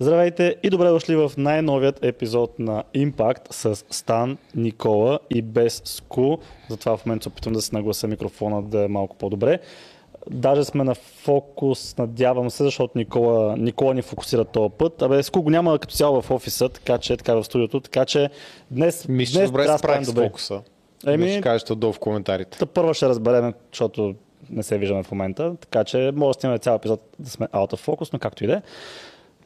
Здравейте и добре дошли в най-новият епизод на Impact с Стан, Никола и без Ску. Затова в момента се опитвам да се нагласа микрофона да е малко по-добре. Даже сме на фокус, надявам се, защото Никола, Никола ни фокусира този път. Абе, Ску го няма като цяло в офиса, така че така в студиото, така че днес, Мисля, днес добре да прави справим с фокуса. Еми... Ще кажете отдолу в коментарите. Та първо ще разберем, защото не се виждаме в момента, така че може да снимаме цял епизод да сме out of focus, но както и да е.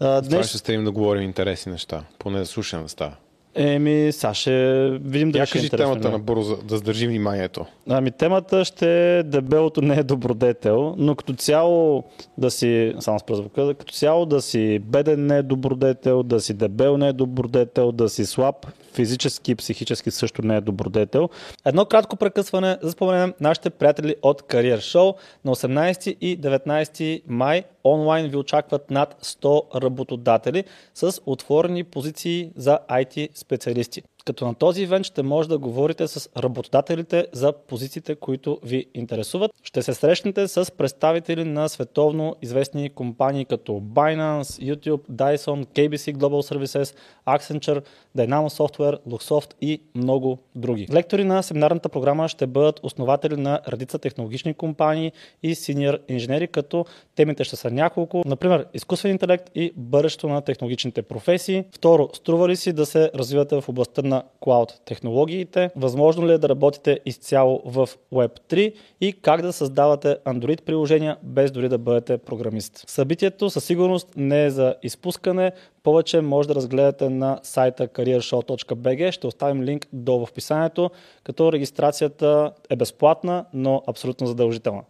А, Днес... ще стремим да говорим интересни неща. Поне да слушам да става. Еми, сега ще видим дали Я ще е кажи темата на бързо, да задържи вниманието. Ами темата ще е дебелото не е добродетел, но като цяло да си, само с звука, като цяло да си беден не е добродетел, да си дебел не е добродетел, да си слаб, физически и психически също не е добродетел. Едно кратко прекъсване, за да споменем нашите приятели от Career Show. На 18 и 19 май онлайн ви очакват над 100 работодатели с отворени позиции за IT специалисти. Като на този ивент ще може да говорите с работодателите за позициите, които ви интересуват. Ще се срещнете с представители на световно известни компании като Binance, YouTube, Dyson, KBC Global Services, Accenture, Dynamo Software, Luxoft и много други. Лектори на семинарната програма ще бъдат основатели на редица технологични компании и синьор инженери, като темите ще са няколко, например изкуствен интелект и бъдещето на технологичните професии. Второ, струва ли си да се развивате в областта на клауд технологиите? Възможно ли е да работите изцяло в Web3 и как да създавате Android приложения без дори да бъдете програмист? Събитието със сигурност не е за изпускане. Повече може да разгледате на сайта careershow.bg. Ще оставим линк долу в описанието, като регистрацията е безплатна, но абсолютно задължителна.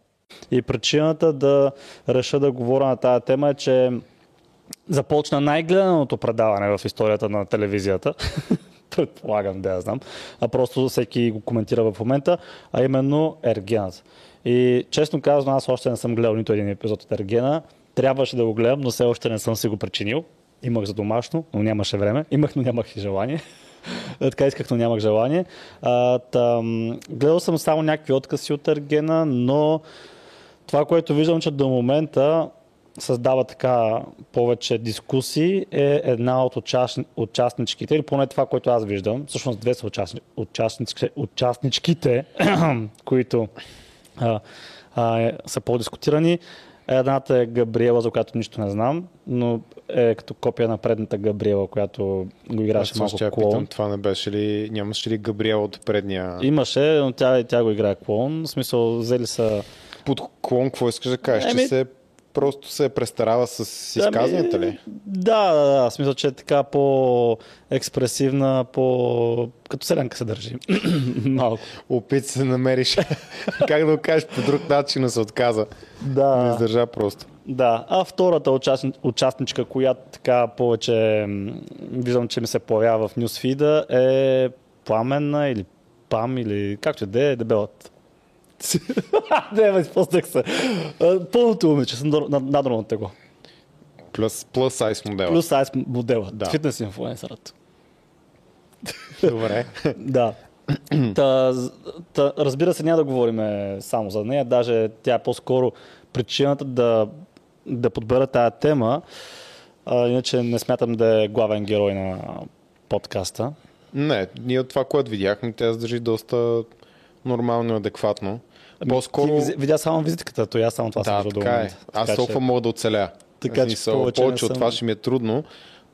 И причината да реша да говоря на тази тема е, че започна най-гледаното предаване в историята на телевизията. Предполагам, да я знам. А просто всеки го коментира в момента, а именно Ергенът. И честно казано, аз още не съм гледал нито един епизод от Ергена. Трябваше да го гледам, но все още не съм си го причинил. Имах за домашно, но нямаше време. Имах, но нямах и желание. така исках, но нямах желание. А, там, гледал съм само някакви откъси от Ергена, но това, което виждам, че до момента създава така повече дискусии е една от участни, участничките, или поне това, което аз виждам, всъщност две са участни, участничките, участничките които а, а, е, са по-дискутирани. Едната е Габриела, за която нищо не знам, но е като копия на предната Габриела, която го играше малко я клоун. питам, това не беше ли, нямаше ли Габриел от предния... Имаше, но тя, тя го играе клоун. В смисъл, взели са Под клон, какво искаш да кажеш? Еми- Че се просто се престарава с изказванията ли? Ами, Да, да, да. Смисъл, че е така по-експресивна, по... като селянка се държи. Малко. Опит се намериш как да го кажеш по друг начин, се отказа. Не Да, издържа просто. да. А втората участни, участничка, която така повече виждам, че ми се появява в нюсфида е пламенна или пам или както и да е, дебелът. Не, бе, изпуснах се. Пълното момиче, съм надор- над- надорно от tego. Плюс, плюс сайз модела. Плюс сайз моделът, Да. фитнес инфлуенсърът. Добре. Да. Та, та, разбира се, няма да говорим само за нея, даже тя е по-скоро причината да, да подбера тази тема, а, иначе не смятам да е главен герой на подкаста. Не, ние от това, което видяхме, тя задържи доста нормално и адекватно. По-скоро... Ти видя само визитката, то аз само това съм Да, до така е. Аз Така толкова че- мога да оцеля. Така че смисъл, повече повече от съм- това ще ми е трудно.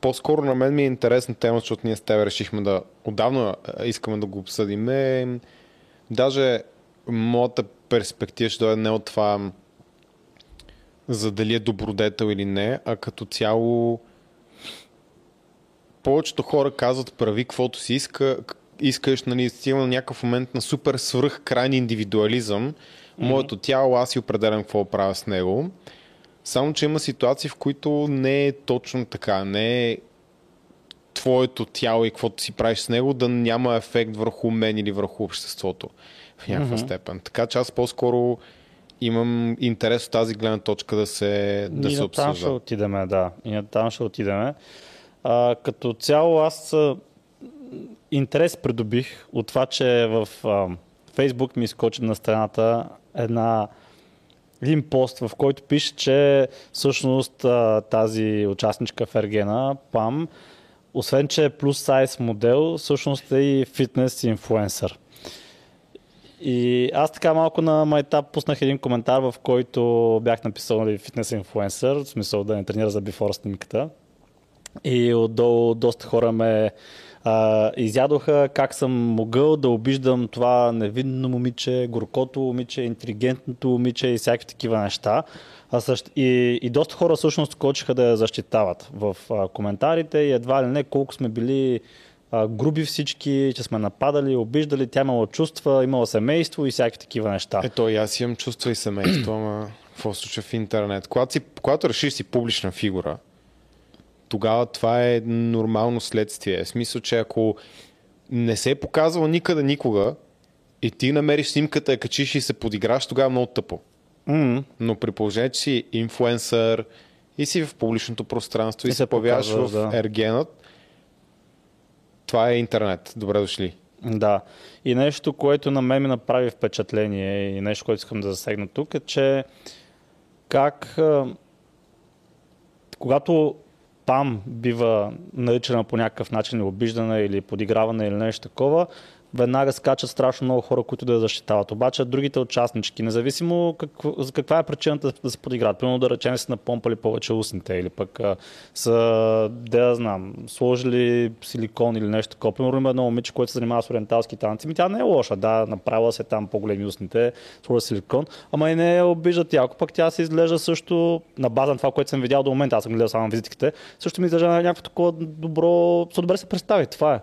По-скоро на мен ми е интересна тема, защото ние с теб решихме да отдавна искаме да го обсъдим. Даже моята перспектива ще дойде не от това за дали е добродетел или не, а като цяло повечето хора казват прави каквото си иска, искаш, нали, стигна на някакъв момент на супер свръх крайен индивидуализъм. Моето тяло, аз си определям какво правя с него. Само, че има ситуации, в които не е точно така. Не е твоето тяло и каквото си правиш с него да няма ефект върху мен или върху обществото в някаква степен. Така че аз по-скоро имам интерес от тази гледна точка да се, да и се на там ще обсъжда. отидеме, да. И на там ще отидеме. А, като цяло аз интерес придобих от това, че в а, Фейсбук ми изкочи на страната една един пост, в който пише, че всъщност тази участничка в Ергена, Пам, освен че е плюс сайз модел, всъщност е и фитнес инфлуенсър. И аз така малко на майтап пуснах един коментар, в който бях написал нали, фитнес инфлуенсър, в смисъл да не тренира за бифора снимката. И отдолу доста хора ме а, изядоха как съм могъл да обиждам това невинно момиче, горкото момиче, интелигентното момиче и всякакви такива неща. А също, и, и доста хора всъщност кочиха да я защитават в а, коментарите и едва ли не колко сме били а, груби всички, че сме нападали, обиждали, тя имала чувства, имала семейство и всякакви такива неща. Ето и аз имам чувства и семейство, ама какво случва в интернет? Когато, си, когато решиш си публична фигура, тогава това е нормално следствие. В смисъл, че ако не се е показвал никъде никога и ти намериш снимката, я качиш и се подиграш, тогава е много тъпо. Mm. Но при положение, че си инфлуенсър и си в публичното пространство и, и се появяваш в да. ергенът, това е интернет. Добре дошли. Да. И нещо, което на мен ми направи впечатление и нещо, което искам да засегна тук е, че как когато там бива наричана по някакъв начин обиждана или подигравана или нещо такова, веднага скачат страшно много хора, които да я защитават. Обаче другите участнички, независимо какво, каква е причината да се подиграят, примерно да речем си напомпали повече устните или пък а, са, да я знам, сложили силикон или нещо такова. Примерно има едно момиче, което се занимава с ориенталски танци, ми тя не е лоша, да, направила се там по-големи устните, сложила силикон, ама и не я обиждат яко, пък тя се изглежда също на база на това, което съм видял до момента, аз съм гледал само визитките, също ми изглежда някакво такова добро, добре се представи, това е.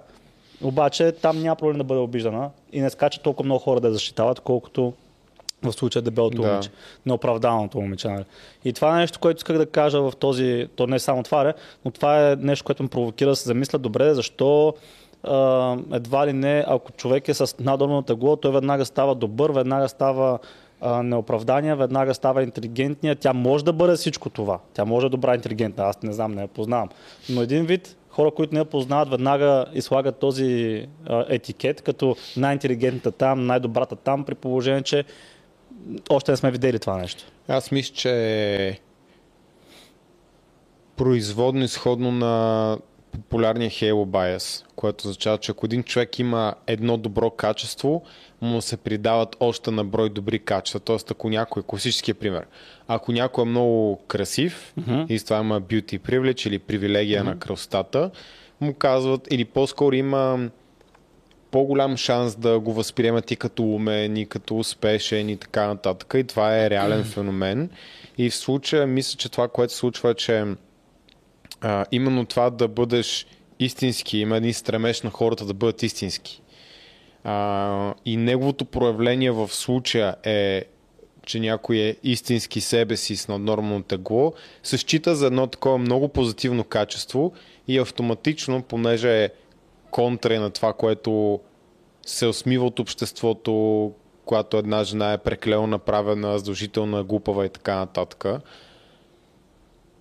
Обаче там няма проблем да бъде обиждана и не скача толкова много хора да я защитават, колкото в случая дебелото да. момиче, неоправданото момиче. Нали. И това е нещо, което исках да кажа в този, то не е само това, но това е нещо, което ме провокира да се замисля добре, защо а, едва ли не, ако човек е с надолно тегло, той веднага става добър, веднага става а, неоправдания, веднага става интелигентния. Тя може да бъде всичко това. Тя може да е добра интелигентна, аз не знам, не я познавам. Но един вид хора, които не я познават, веднага излагат този а, етикет, като най-интелигентната там, най-добрата там, при положение, че още не сме видели това нещо. Аз мисля, че е производно изходно на популярния Halo Bias, което означава, че ако един човек има едно добро качество, му се придават още на брой добри качества. Тоест, ако някой, класическия пример, ако някой е много красив uh-huh. и с това има beauty privilege или привилегия uh-huh. на красотата, му казват, или по-скоро има по-голям шанс да го възприемат и като умен, и като успешен и така нататък. И това е реален феномен. И в случая мисля, че това, което се случва е, че а, именно това да бъдеш истински, има един стремеж на хората да бъдат истински. А, и неговото проявление в случая е че някой е истински себе си с наднормално тегло, се счита за едно такова много позитивно качество и автоматично, понеже е контра на това, което се осмива от обществото, когато една жена е преклено направена, задължителна, глупава и така нататък,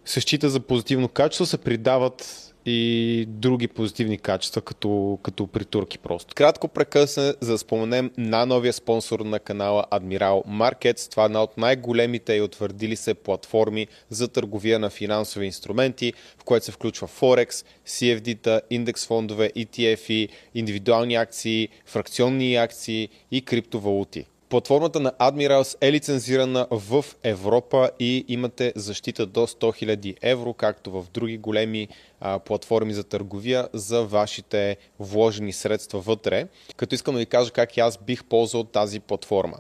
се счита за позитивно качество, се придават и други позитивни качества, като, като при турки просто. Кратко прекъсне, за да споменем на новия спонсор на канала Admiral Markets. Това е една от най-големите и утвърдили се платформи за търговия на финансови инструменти, в което се включва Forex, CFD-та, индекс фондове, ETF-и, индивидуални акции, фракционни акции и криптовалути. Платформата на Admirals е лицензирана в Европа и имате защита до 100 000 евро, както в други големи а, платформи за търговия за вашите вложени средства вътре. Като искам да ви кажа как аз бих ползвал тази платформа.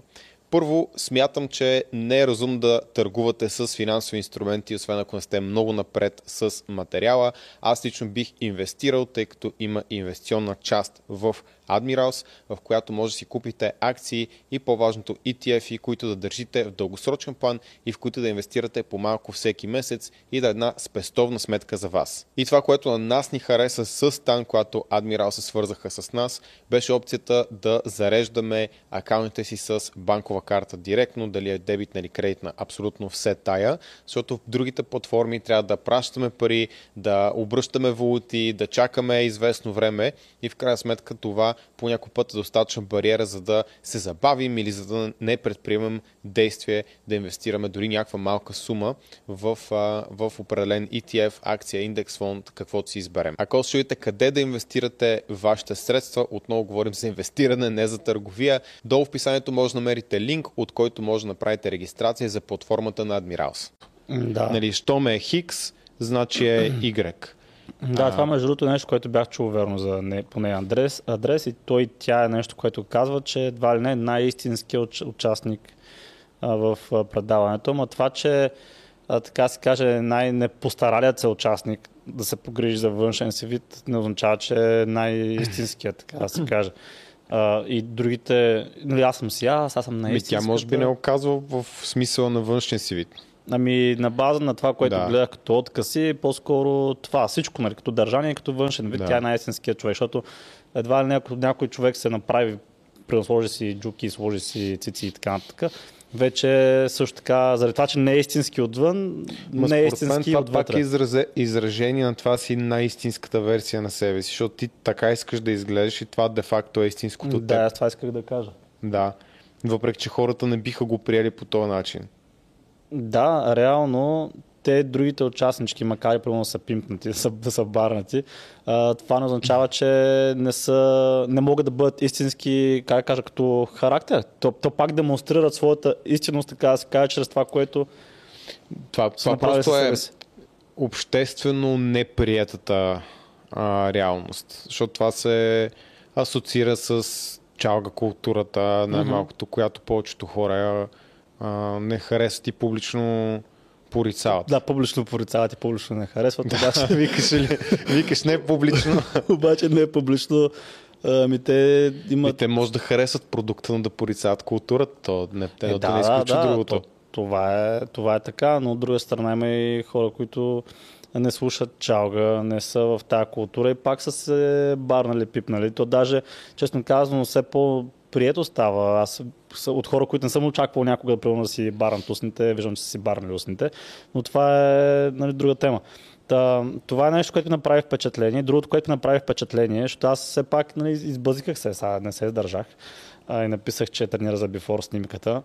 Първо, смятам, че не е разумно да търгувате с финансови инструменти, освен ако не сте много напред с материала. Аз лично бих инвестирал, тъй като има инвестиционна част в Admirals, в която може да си купите акции и по-важното ETF, които да държите в дългосрочен план и в които да инвестирате по малко всеки месец и да е една спестовна сметка за вас. И това, което на нас ни хареса с Тан, когато Admiral се свързаха с нас, беше опцията да зареждаме акаунтите си с банкова карта директно, дали е дебитна или кредитна, абсолютно все тая, защото в другите платформи трябва да пращаме пари, да обръщаме валути, да чакаме известно време и в крайна сметка това това по някой път е достатъчна бариера, за да се забавим или за да не предприемем действие да инвестираме дори някаква малка сума в, в определен ETF, акция, индекс фонд, каквото си изберем. Ако се чуете къде да инвестирате вашите средства, отново говорим за инвестиране, не за търговия, долу в описанието може да намерите линк, от който може да направите регистрация за платформата на Admirals. Да. Нали, щом е Хикс, значи е Y. Да, това между другото е нещо, което бях чул верно за не, поне адрес, адрес и той тя е нещо, което казва, че едва ли не е най-истинският уч, участник а, в а, предаването, но това, че а, така се каже най-непостаралият се участник да се погрижи за външен си вид, не означава, че е най-истинският, така да се каже. А, и другите, нали аз съм си аз, аз съм Ми, най-истинският. тя може би не оказва в смисъла на външния си вид. Ами на база на това, което Да. да. гледах като откъси, по-скоро това, всичко, нали, като държание, като външен вид, Да. да. тя е най-истинският човек, защото едва ли някой, някой човек се направи, сложи си джуки, сложи си цици и така нататък, вече също така, заради това, че не е истински отвън, Ма не е истински това пак отвътре. е изразе, изражение на това си най-истинската версия на себе си, защото ти така искаш да изглеждаш и това де-факто е истинското Да, теб. аз това исках да кажа. Да. Въпреки, че хората не биха го приели по този начин. Да, реално те другите участнички, макар и примерно са пимпнати, са, са барнати, а, това не означава, че не, са, не могат да бъдат истински, как да кажа, като характер. То, то пак демонстрират своята истинност, така да се каже, чрез това, което Това, това просто е обществено неприятата а, реалност. Защото това се асоциира с чалга културата, най-малкото, която повечето хора а, не харесват и публично порицават. Да, публично порицават и публично не харесват, обаче, викаш, ли, викаш не публично. обаче не е публично. Ами те И имат... те може да харесват продукта, но да порицават културата. То не, те, Е, да, не изключва другото. то- това, е, това е така, но от друга страна има и хора, които не слушат чалга, не са в тази култура и пак са се барнали, пипнали. То даже, честно казано, все по прието става. Аз от хора, които не съм очаквал някога примерно, да си барнат устните, виждам, че са си барнали устните, но това е нали, друга тема. Та, това е нещо, което ми направи впечатление. Другото, което ми направи впечатление, защото аз все пак нали, избъзиках се, сега не се издържах а, и написах, че тренира за бифор снимката.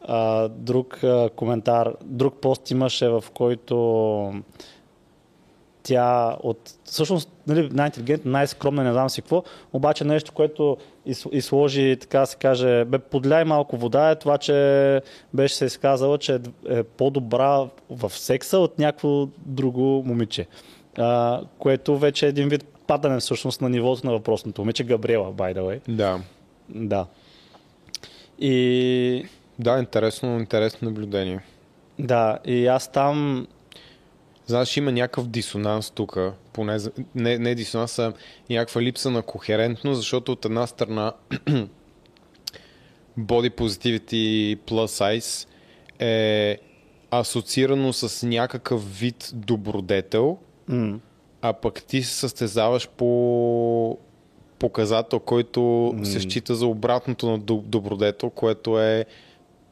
А, друг а, коментар, друг пост имаше, в който тя от, всъщност, нали, най-интелигентна, най-скромна, не знам си какво, обаче нещо, което из, изложи, така се каже, бе, подляй малко вода, е това, че беше се изказала, че е по-добра в секса от някакво друго момиче. А, което вече е един вид падане всъщност на нивото на въпросното момиче, Габриела, by the way. Да. Да. И Да, интересно, интересно наблюдение. да, и аз там Знаеш, има някакъв дисонанс тук, поне не, не дисонанс, а някаква липса на кохерентност, защото от една страна Body Positivity Plus Size е асоциирано с някакъв вид добродетел, м- а пък ти се състезаваш по показател, който се счита за обратното на доб- добродетел, което е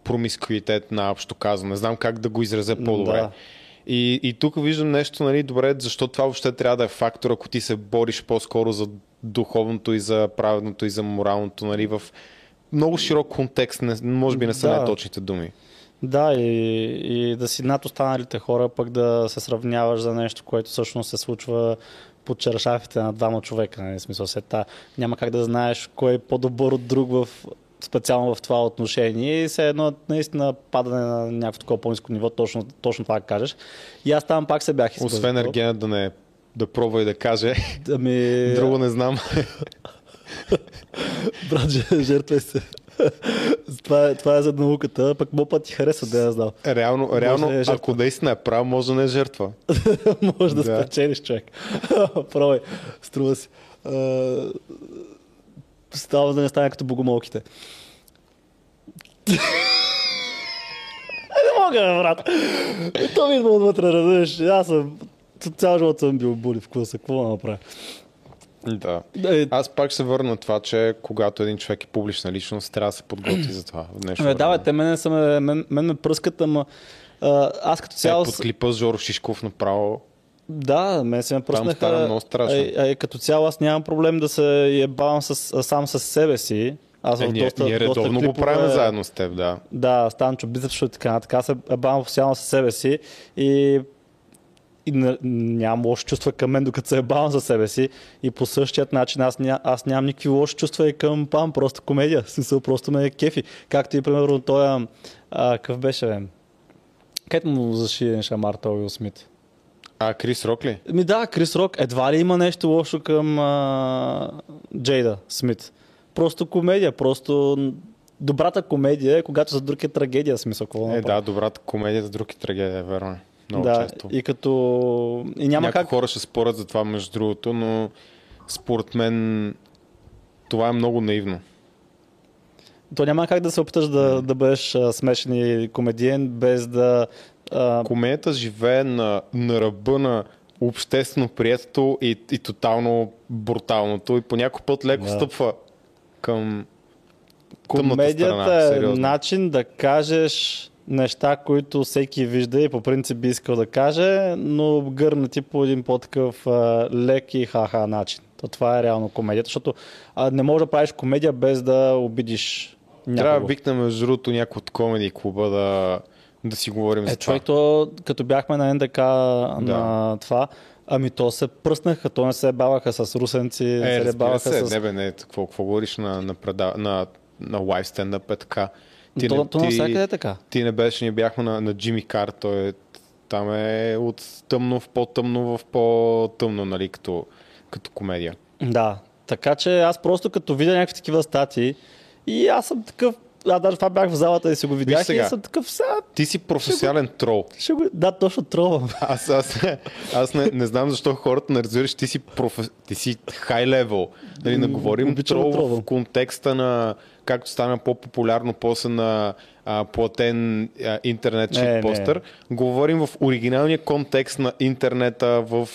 промискуитет на общо казано. Не знам как да го изразя по-добре. Да. И, и тук виждам нещо, нали, добре, защо това въобще трябва да е фактор, ако ти се бориш по-скоро за духовното и за праведното и за моралното, нали, в много широк контекст, не, може би не са Да. най-точните думи. Да, и, и да си над останалите хора, пък да се сравняваш за нещо, което всъщност се случва под чершафите на двама човека. Нали? Смисъл, се та, няма как да знаеш кой е по-добър от друг в, специално в това отношение. И все едно наистина падане на някакво такова по-низко ниво, точно, точно това кажеш. И аз там пак се бях изпъзил. Освен Ергена да не да пробва и да каже, Ами, друго не знам. брат, жертвай се. това, е, това е за науката, пък път ти харесва, да я знам. Реално, реално да е жертва. ако наистина е прав, може да не е жертва. Може да, Да. спечелиш човек. Пробай, струва си. Става да не стане като богомолките. не мога, бе, брат. То ми идва отвътре, разбираш. Аз съм... Цял живот съм бил були в класа. Какво да направя? Да. Е, Аз пак се върна на това, че когато един човек е публична личност, трябва да се подготви за това. Днешно Бе, да, бе, време. те мене, са ме, мен, мен ме пръскат, ама аз като Цял... цяло... Е, под клипа с Жоро Шишков направо Да, мен се ме пръснаха. много страшно. А, а, като цяло аз нямам проблем да се ебавам с, сам с себе си. Аз Е, ние, доста, ние доста редовно го клипове- правим заедно с теб, да. Да, ставам чубицепщо и така. Така се ебавам официално със себе си и, и нямам лоши чувства към мен, докато се ебавам за себе си. И по същият начин аз, ня, аз нямам никакви лоши чувства и към Пам, просто комедия. В смисъл, просто ме е кефи. Както и примерно той, а, какъв беше, бе? Където му заши шамар, той Уил Смит. А, Крис Рок ли? Ми да, Крис Рок, едва ли има нещо лошо към а, Джейда Смит. Просто комедия, просто добрата комедия е когато за друг е трагедия, смисъл. Какво Е, да, добрата комедия за други трагедия, верно е. Много да, често. и като... И няма Някои как... хора ще спорят за това, между другото, но според мен това е много наивно. То няма как да се опиташ да, да бъдеш смешен и комедиен без да... А, Комедията живее на, на ръба на обществено приетото и, и тотално бруталното и по някой път леко Да. стъпва към комедията страна. е Сериозно. начин да кажеш неща, които всеки вижда и по принцип би искал да каже, но гърнати по един по-такъв лек и ха-ха начин. То това е реално комедията, защото а, не можеш да правиш комедия без да обидиш някого. Трябва да викнем между другото някой от комеди клуба да, да си говорим Е, за човек, това. то, като бяхме на НДК на това, ами то се пръснаха, то не се баваха с русенци, не Е, се разбира баваха се, с... не бе, не, какво, какво говориш на, на, преда, на, на лайв стендъп е така. то, не- то навсякъде е така. Ти не беше, ние бяхме на, на Джимми Кар, той е, там е от тъмно в по-тъмно в по-тъмно, нали, като, като комедия. Да, така че аз просто като видя някакви такива статии и аз съм такъв, аз даже това бях в залата и си го видях сега. и съм такъв, сега Ти си професионален трол. ще го... Да, точно тролвам. Аз, аз, аз не, не знам защо хората не разбираш, ти си, профе, ти си high level. Нали, не говорим обичам трол тролвам. в контекста на както стана по-популярно после на а, платен а, интернет Не, не. постър. Говорим в оригиналния контекст на интернета, в,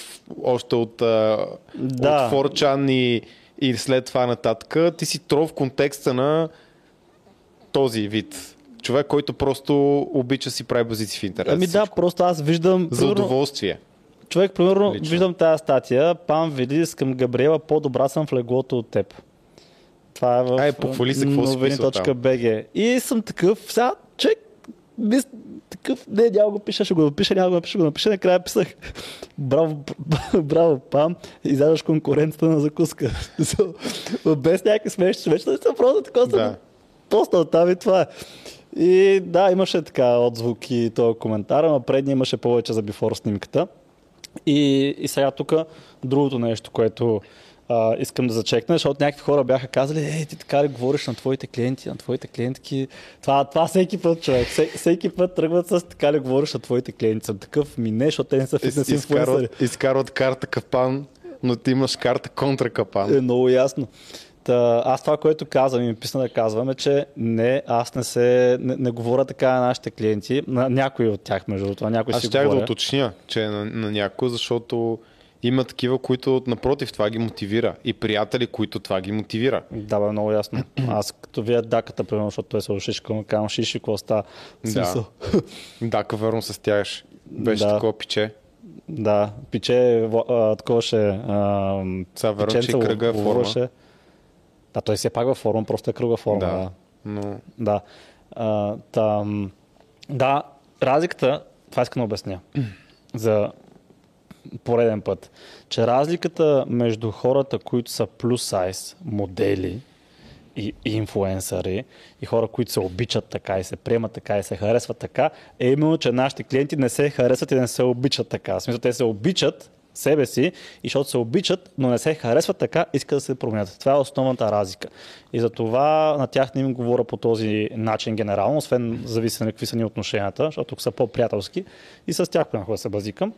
още от, а, Да. от 4chan и, и след това нататък. Ти си трол в контекста на този вид. Човек, който просто обича си прави базици в интернет. Ами да, просто аз виждам... За удоволствие. човек, примерно, Лично. виждам тази статия, пам види, към Габриела, по-добра съм в леглото от теб. Това е в Ай, похвали се, какво новини.bg. И съм такъв, сега, човек, мис, такъв, не, няма го пиша, ще го напиша, няма го напиша, го напиша, накрая писах, браво, браво, пам, изяждаш конкуренцията на закуска. Без някакви смешни човечета, просто такова, Да. Постал там и това е. И да, имаше така отзвуки и този коментар, но предния имаше повече за бифор снимката. И, и сега тук другото нещо, което а, искам да зачекна, защото някакви хора бяха казали, ей, ти така ли говориш на твоите клиенти, на твоите клиентки. Това, това всеки път, човек. Всеки, път тръгват с така ли говориш на твоите клиенти. Съм такъв ми не, защото те не са фитнес инфлуенсъри. изкарват карта капан, но ти имаш карта контра капан. Е много ясно. Та, аз това, което казвам и ми писна да казвам е, че не, аз не се, не, не говоря така на нашите клиенти, на някои от тях, между другото, на някои Аз си щях да говоря. уточня, че е на, на някой, защото има такива, които напротив това ги мотивира. И приятели, които това ги мотивира. Да, бе, много ясно. Аз като вие даката, примерно, защото той се ушишка, му казвам, шиши, какво става? Да. Смисъл. Да, каверно се стягаш. Беше Да. такова пиче. Да, пиче, а, такова ще... А, Сега верно, че кръга е форма. Да, той си е пак във форма, просто е кръга форма. Да. Да. Но Да. А, там, да, разликата, това искам да обясня. За пореден път. Че разликата между хората, които са плюс сайз, модели и, и инфуенсъри, и хора, които се обичат така и се приемат така и се харесват така, е именно, че нашите клиенти не се харесват и не се обичат така. В смисъл, те се обичат себе си, и защото се обичат, но не се харесват така, искат да се променят. Това е основната разлика. И за това на тях не им говоря по този начин генерално, освен зависи на какви са ни отношенията, защото тук са по-приятелски и с тях понякога се базикам.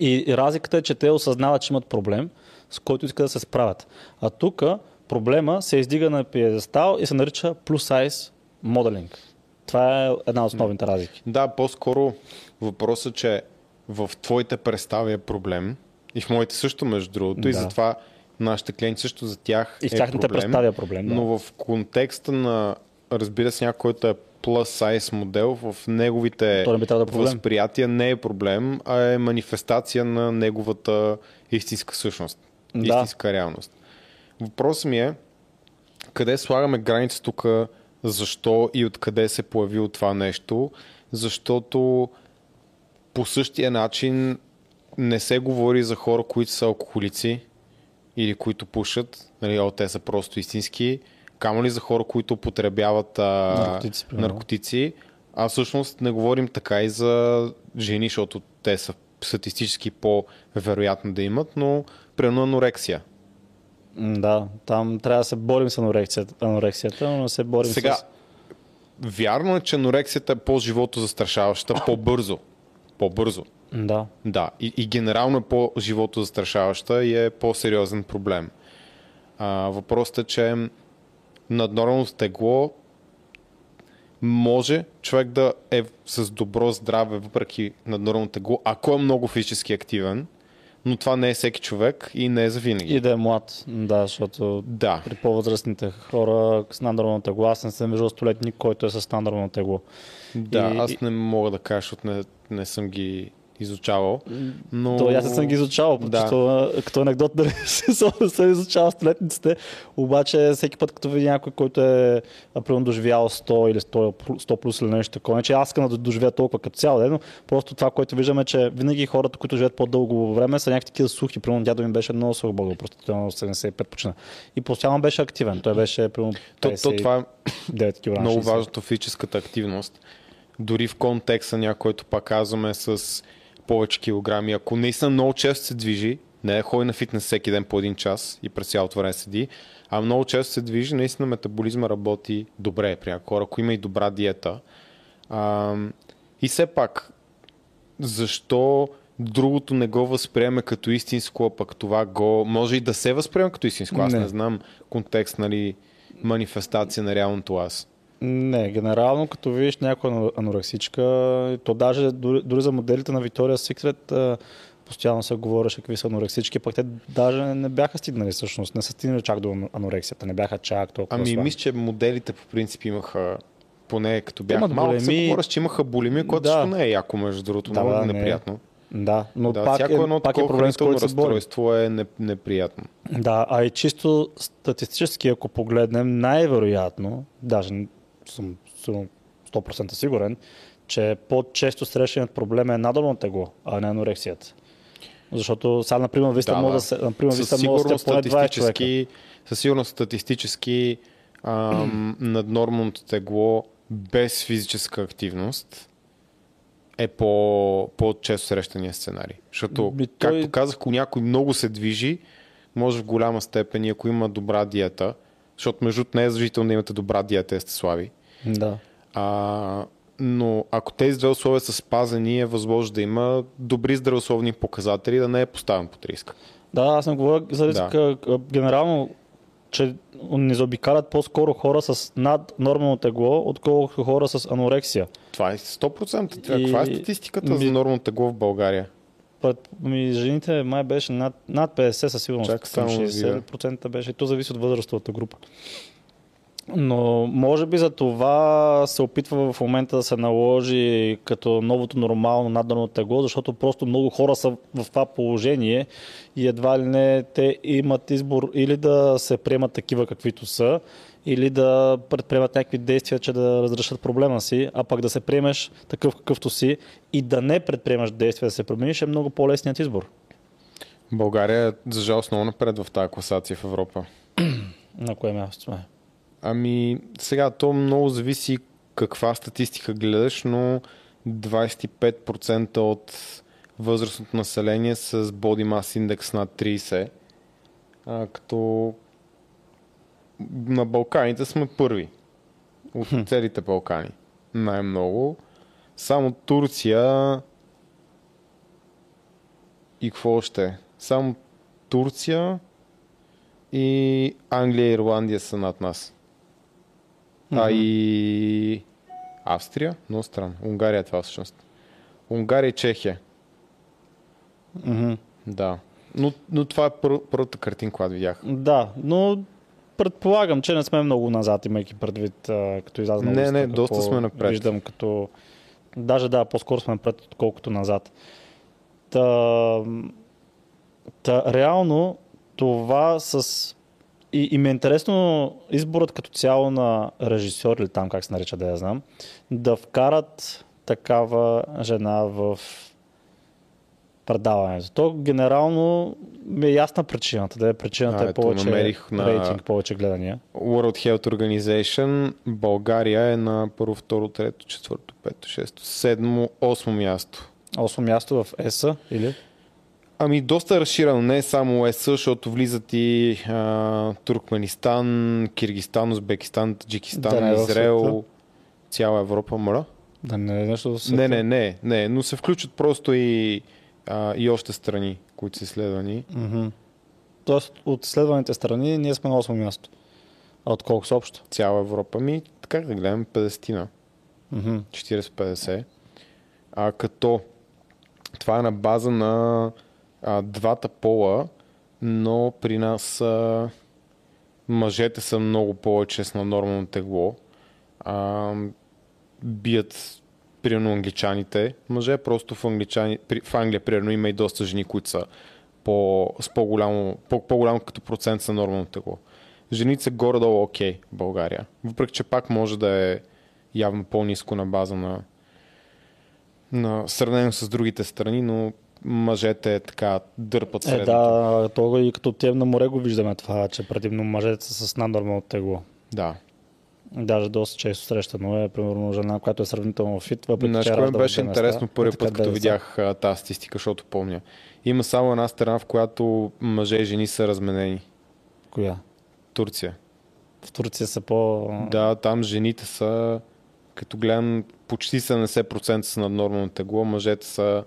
И, разликата е, че те осъзнават, че имат проблем, с който искат да се справят. А тук проблема се издига на пиедестал и се нарича plus size моделинг. Това е една от основните разлики. да, по-скоро въпросът, че в твоите представи е проблем и в моите също, между другото, и Да. затова нашите клиенти също за тях И в е тяхните проблем, представи е проблем, да. Но в контекста на, разбира се, някой, който е plus size модел в неговите не да е възприятия не е проблем, а е манифестация на неговата истинска същност, Да. истинска реалност. Въпросът ми е, къде слагаме граница тук, защо и откъде се появило това нещо, защото по същия начин не се говори за хора, които са алкохолици или които пушат, нали, о, те са просто истински, камо ли за хора, които употребяват а, Наркотици, наркотици, а всъщност не говорим така и за жени, защото те са статистически по-вероятно да имат, но примерно анорексия. Да, там трябва да се борим с анорексията, анорексията но не се борим Сега, с... вярно е, че анорексията е по-живото застрашаваща, по-бързо. По-бързо. Да. Да, и, и генерално е по-живото застрашаваща и е по-сериозен проблем. А, въпросът е, че наднорmalното тегло може човек да е с добро здраве, въпреки наднорmalното тегло, ако е много физически активен, но това не е всеки човек и не е за винаги. И да е млад, да, защото Да. при по-възрастните хора с наднормално тегло, аз не съм виждал столетник, който е с наднормално тегло. Да, И- аз не мога да кажа, защото не, не съм ги изучавал. Но... То аз не съм ги изучавал, Да. да. като, анекдот да съм, съм изучавал столетниците, обаче всеки път като видя някой, който е примерно доживял 100 или 100, плюс- 100 плюс или нещо такова, не че аз искам да доживея толкова като цяло, ден, но просто това, което виждаме, че винаги хората, които живеят по-дълго време, са някакви такива сухи. Примерно дядо ми беше много сух българ, просто той на 75 почина. И постоянно беше активен. Той беше примерно То, то, това е 9 кг. много важното физическата активност. Дори в контекста някой, който пак казваме с повече килограми. Ако наистина много често се движи, не е ходи на фитнес всеки ден по един час и през цялото време седи, а много често се движи, наистина метаболизма работи добре при хора, ако има и добра диета. А, и все пак, защо другото не го възприеме като истинско, а пък това го... Може и да се възприема като истинско. Аз не, Не. не знам контекст, нали, манифестация на реалното аз. Не, генерално, като видиш някоя ано- анорексичка, то даже дори, дори за моделите на Secret а, постоянно се говореше какви са анорексички, пък те даже не бяха стигнали всъщност, не са стигнали чак до анорексията, не бяха чак толкова Ами, мисля, че моделите по принцип имаха, поне като бях Имат малък, булими. говоря, че имаха булими, което Да. не е яко, между другото, Да, много да, не е. неприятно. Да, но да, пак, всяко е, едно пак е проблем, с който се борим. е не, неприятно. Да, а и чисто статистически, ако погледнем, най-вероятно, даже съм сигурно 100% сигурен, че по-често срещаният проблем е надолно тегло, а не анорексията. Защото сега, например, Виста Да, може да. например, Със Виста може да сигурност сте поне 20 човека. статистически, със сигурност статистически ам, наднормалното тегло без физическа активност е по, по-често срещания сценарий. Защото, както той- казах, ако някой много се движи, може в голяма степен и ако има добра диета, защото между не е задължително да имате добра диета, и сте слаби. Да. А, но ако тези две условия са спазени, е възможно да има добри здравословни показатели, да не е поставен под риск. Да, аз не говоря за риск. Да. Генерално, че не заобикалят по-скоро хора с наднормално тегло, отколкото хора с анорексия. Това е 100%. И- Каква е статистиката ми- за нормално тегло в България? Пред, ми, жените май беше над, над 50 със сигурност. Чак само да 60% беше. И то зависи от възрастовата група. Но може би за това се опитва в момента да се наложи като новото нормално наддано тегло, защото просто много хора са в това положение и едва ли не те имат избор или да се приемат такива каквито са, или да предприемат някакви действия, че да разрешат проблема си, а пък да се приемеш такъв какъвто си и да не предприемаш действия да се промениш е много по-лесният избор. България за жалост, много напред в тази класация в Европа. На кое място сме? Ами, сега то много зависи каква статистика гледаш, но 25% от възрастното население с Body Mass Index над 30, а, като на Балканите сме първи. От целите Балкани. Най-много. Само Турция и какво още? Само Турция и Англия и Ирландия са над нас. А и Австрия? Много странно. Унгария е това всъщност. Унгария и Чехия. Мгм. Да. Но, но това е пър, първата картинка, която видях. Да, но предполагам, че не сме много назад, имайки предвид, а, като изляза на Не, не, доста сме напред. Виждам като... Даже да, по-скоро сме напред, отколкото назад. Та, та реално това с... И, и ми е интересно изборът като цяло на режисьор или там как се нарича да я знам, да вкарат такава жена в предаването. То генерално ми е ясна причината. Да е причината А, е повече намерих на- рейтинг, повече гледания. World Health Organization, България е на първо, второ, трето, четвърто, пето, шесто, седмо, осмо място. Осмо място в ЕСА или? Ами доста разширено, не само ЕС, защото влизат и а, Туркменистан, Киргистан, Узбекистан, Таджикистан, Да е Израел, света. цяла Европа, моля. Да не е нещо в света. Не, не, не, не, но се включат просто и, а, и още страни, които са изследвани. Мгм. Тоест от следваните страни ние сме на 8 място. А от колко са общо? Цяла Европа ми, как да гледам, 50-на. Мгм. 40-50. А, като това е на база на а, двата пола, но при нас а, мъжете са много повече с наднормално тегло. А, бият примерно англичаните мъже, просто в, англичани, в Англия примерно има и доста жени, които са по, с по-голямо, по, по-голямо като процент са нормално тегло. Жените са горе-долу окей в България. Въпреки, че пак може да е явно по-низко на база на, на сравнение с другите страни, но мъжете така дърпат Е, средното. да, то и като отидем на море го виждаме това, че предимно мъжете са с наднормално тегло. да. Даже доста често срещано е, примерно, жена, която е сравнително фит, въпреки Знаеш, че кое ми беше интересно първи е път, като видях тази статистика, защото помня. Има само една страна, в която мъже и жени са разменени. Коя? Турция. В Турция са по... Да, там жените са, като гледам, почти 70% са над нормално тегло, мъжете са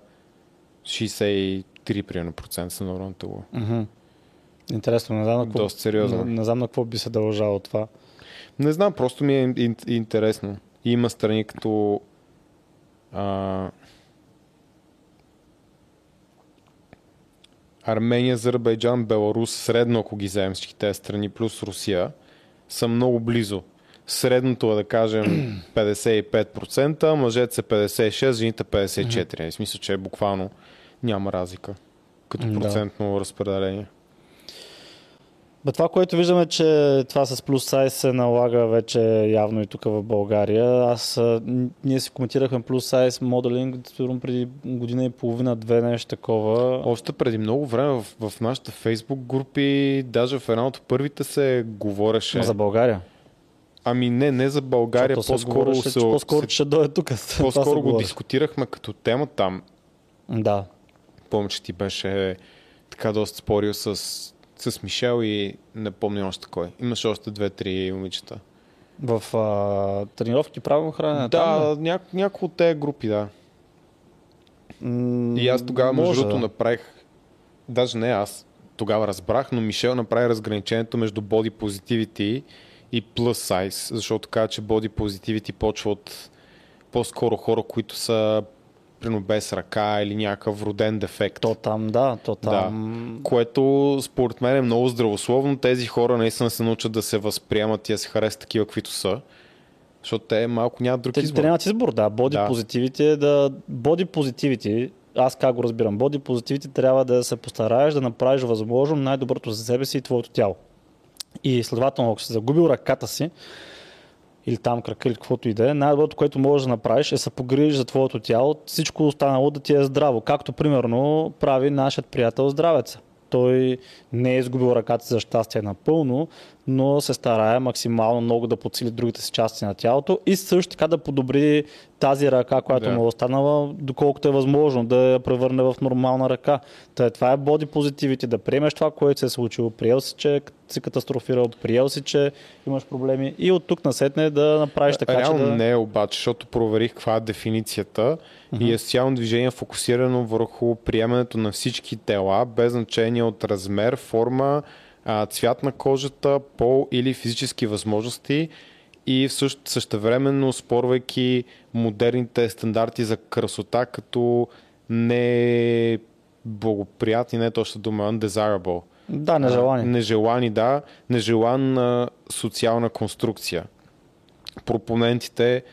63 примерно са нормално тегло. Мгм. Интересно, не знам на какво, Доста сериозно. Не, не знам на какво би се дължало това. Не знам, просто ми е ин- интересно. Има страни като а, Армения, Азербайджан, Беларус, средно ако ги вземем всички тези страни, плюс Русия, са много близо. Средното е да кажем 55%, мъжете са 56%, жените 54%. В смисъл, че буквално няма разлика като Да. процентно разпределение. Бе, това, което виждаме, че това с плюс сайз се налага вече явно и тук в България. Аз, ние си коментирахме плюс сайз моделинг преди година и половина, две нещо такова. Още преди много време в, в нашите фейсбук групи, даже в една от първите се говореше. За България. Ами не, не за България, Защото се по-скоро, се, че по-скоро се, ще дойде тук. Се по-скоро го дискутирахме като тема там. Да. Помня, че ти беше така доста спорил с, с Мишел и не помня още кой. Имаше още две-три момичета. В а, тренировки правилно хранене. да, там, ня, някои от тези групи, да. М, И аз тогава, между може, другото, да. направих, даже не аз, тогава разбрах, но Мишел направи разграничението между body positivity и plus size, защото каза, че body positivity почва от по-скоро хора, които са примерно без ръка или някакъв роден дефект. То там, да, то там. Което според мен е много здравословно. Тези хора наистина се научат да се възприемат и да се харесат такива, каквито са. Защото те малко нямат друг Те, избор. те нямат избор, да. Боди Да. позитивите е да... Боди позитивите, аз как го разбирам, боди позитивите трябва да се постараеш да направиш възможно най-доброто за себе си и твоето тяло. И следователно, ако си загубил ръката си, или там крака, или каквото и да е, най-доброто, което можеш да направиш е се погрижиш за твоето тяло, всичко останало да ти е здраво. Както примерно прави нашият приятел Здравеца. Той не е изгубил ръката за щастие напълно, но се старае максимално много да подсили другите си части на тялото и също така да подобри тази ръка, която Да. му е останала, доколкото е възможно да я превърне в нормална ръка. Та, това е боди позитивите, да приемеш това, което се е случило. Приел си, че си катастрофирал, приел си, че имаш проблеми и от тук насетне да направиш така, Реално че да... не е обаче, защото проверих каква е дефиницията и е социално движение фокусирано върху приемането на всички тела, без значение от размер, форма, а, цвят на кожата, пол или физически възможности и в същ, същевременно спорвайки модерните стандарти за красота като не благоприятни, не е точно дума, undesirable. Да, нежелани. Нежелани, да. Нежелана социална конструкция. Пропонентите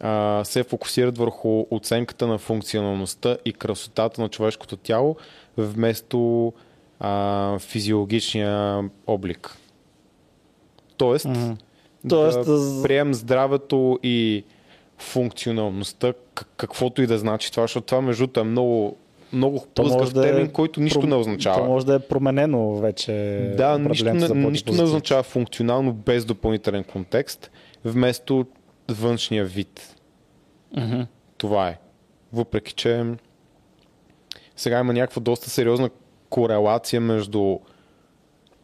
а, се фокусират върху оценката на функционалността и красотата на човешкото тяло, вместо а, физиологичния облик. Тоест, mm-hmm. Тоест да прием здравето и функционалността, каквото и да значи това, защото това между е много много плъзгав да термин, е, който нищо пром... не означава. То може да е променено вече. Да, нищо, не, нищо не означава функционално без допълнителен контекст, вместо външния вид. Mm-hmm. Това е. Въпреки, че сега има някаква доста сериозна корелация между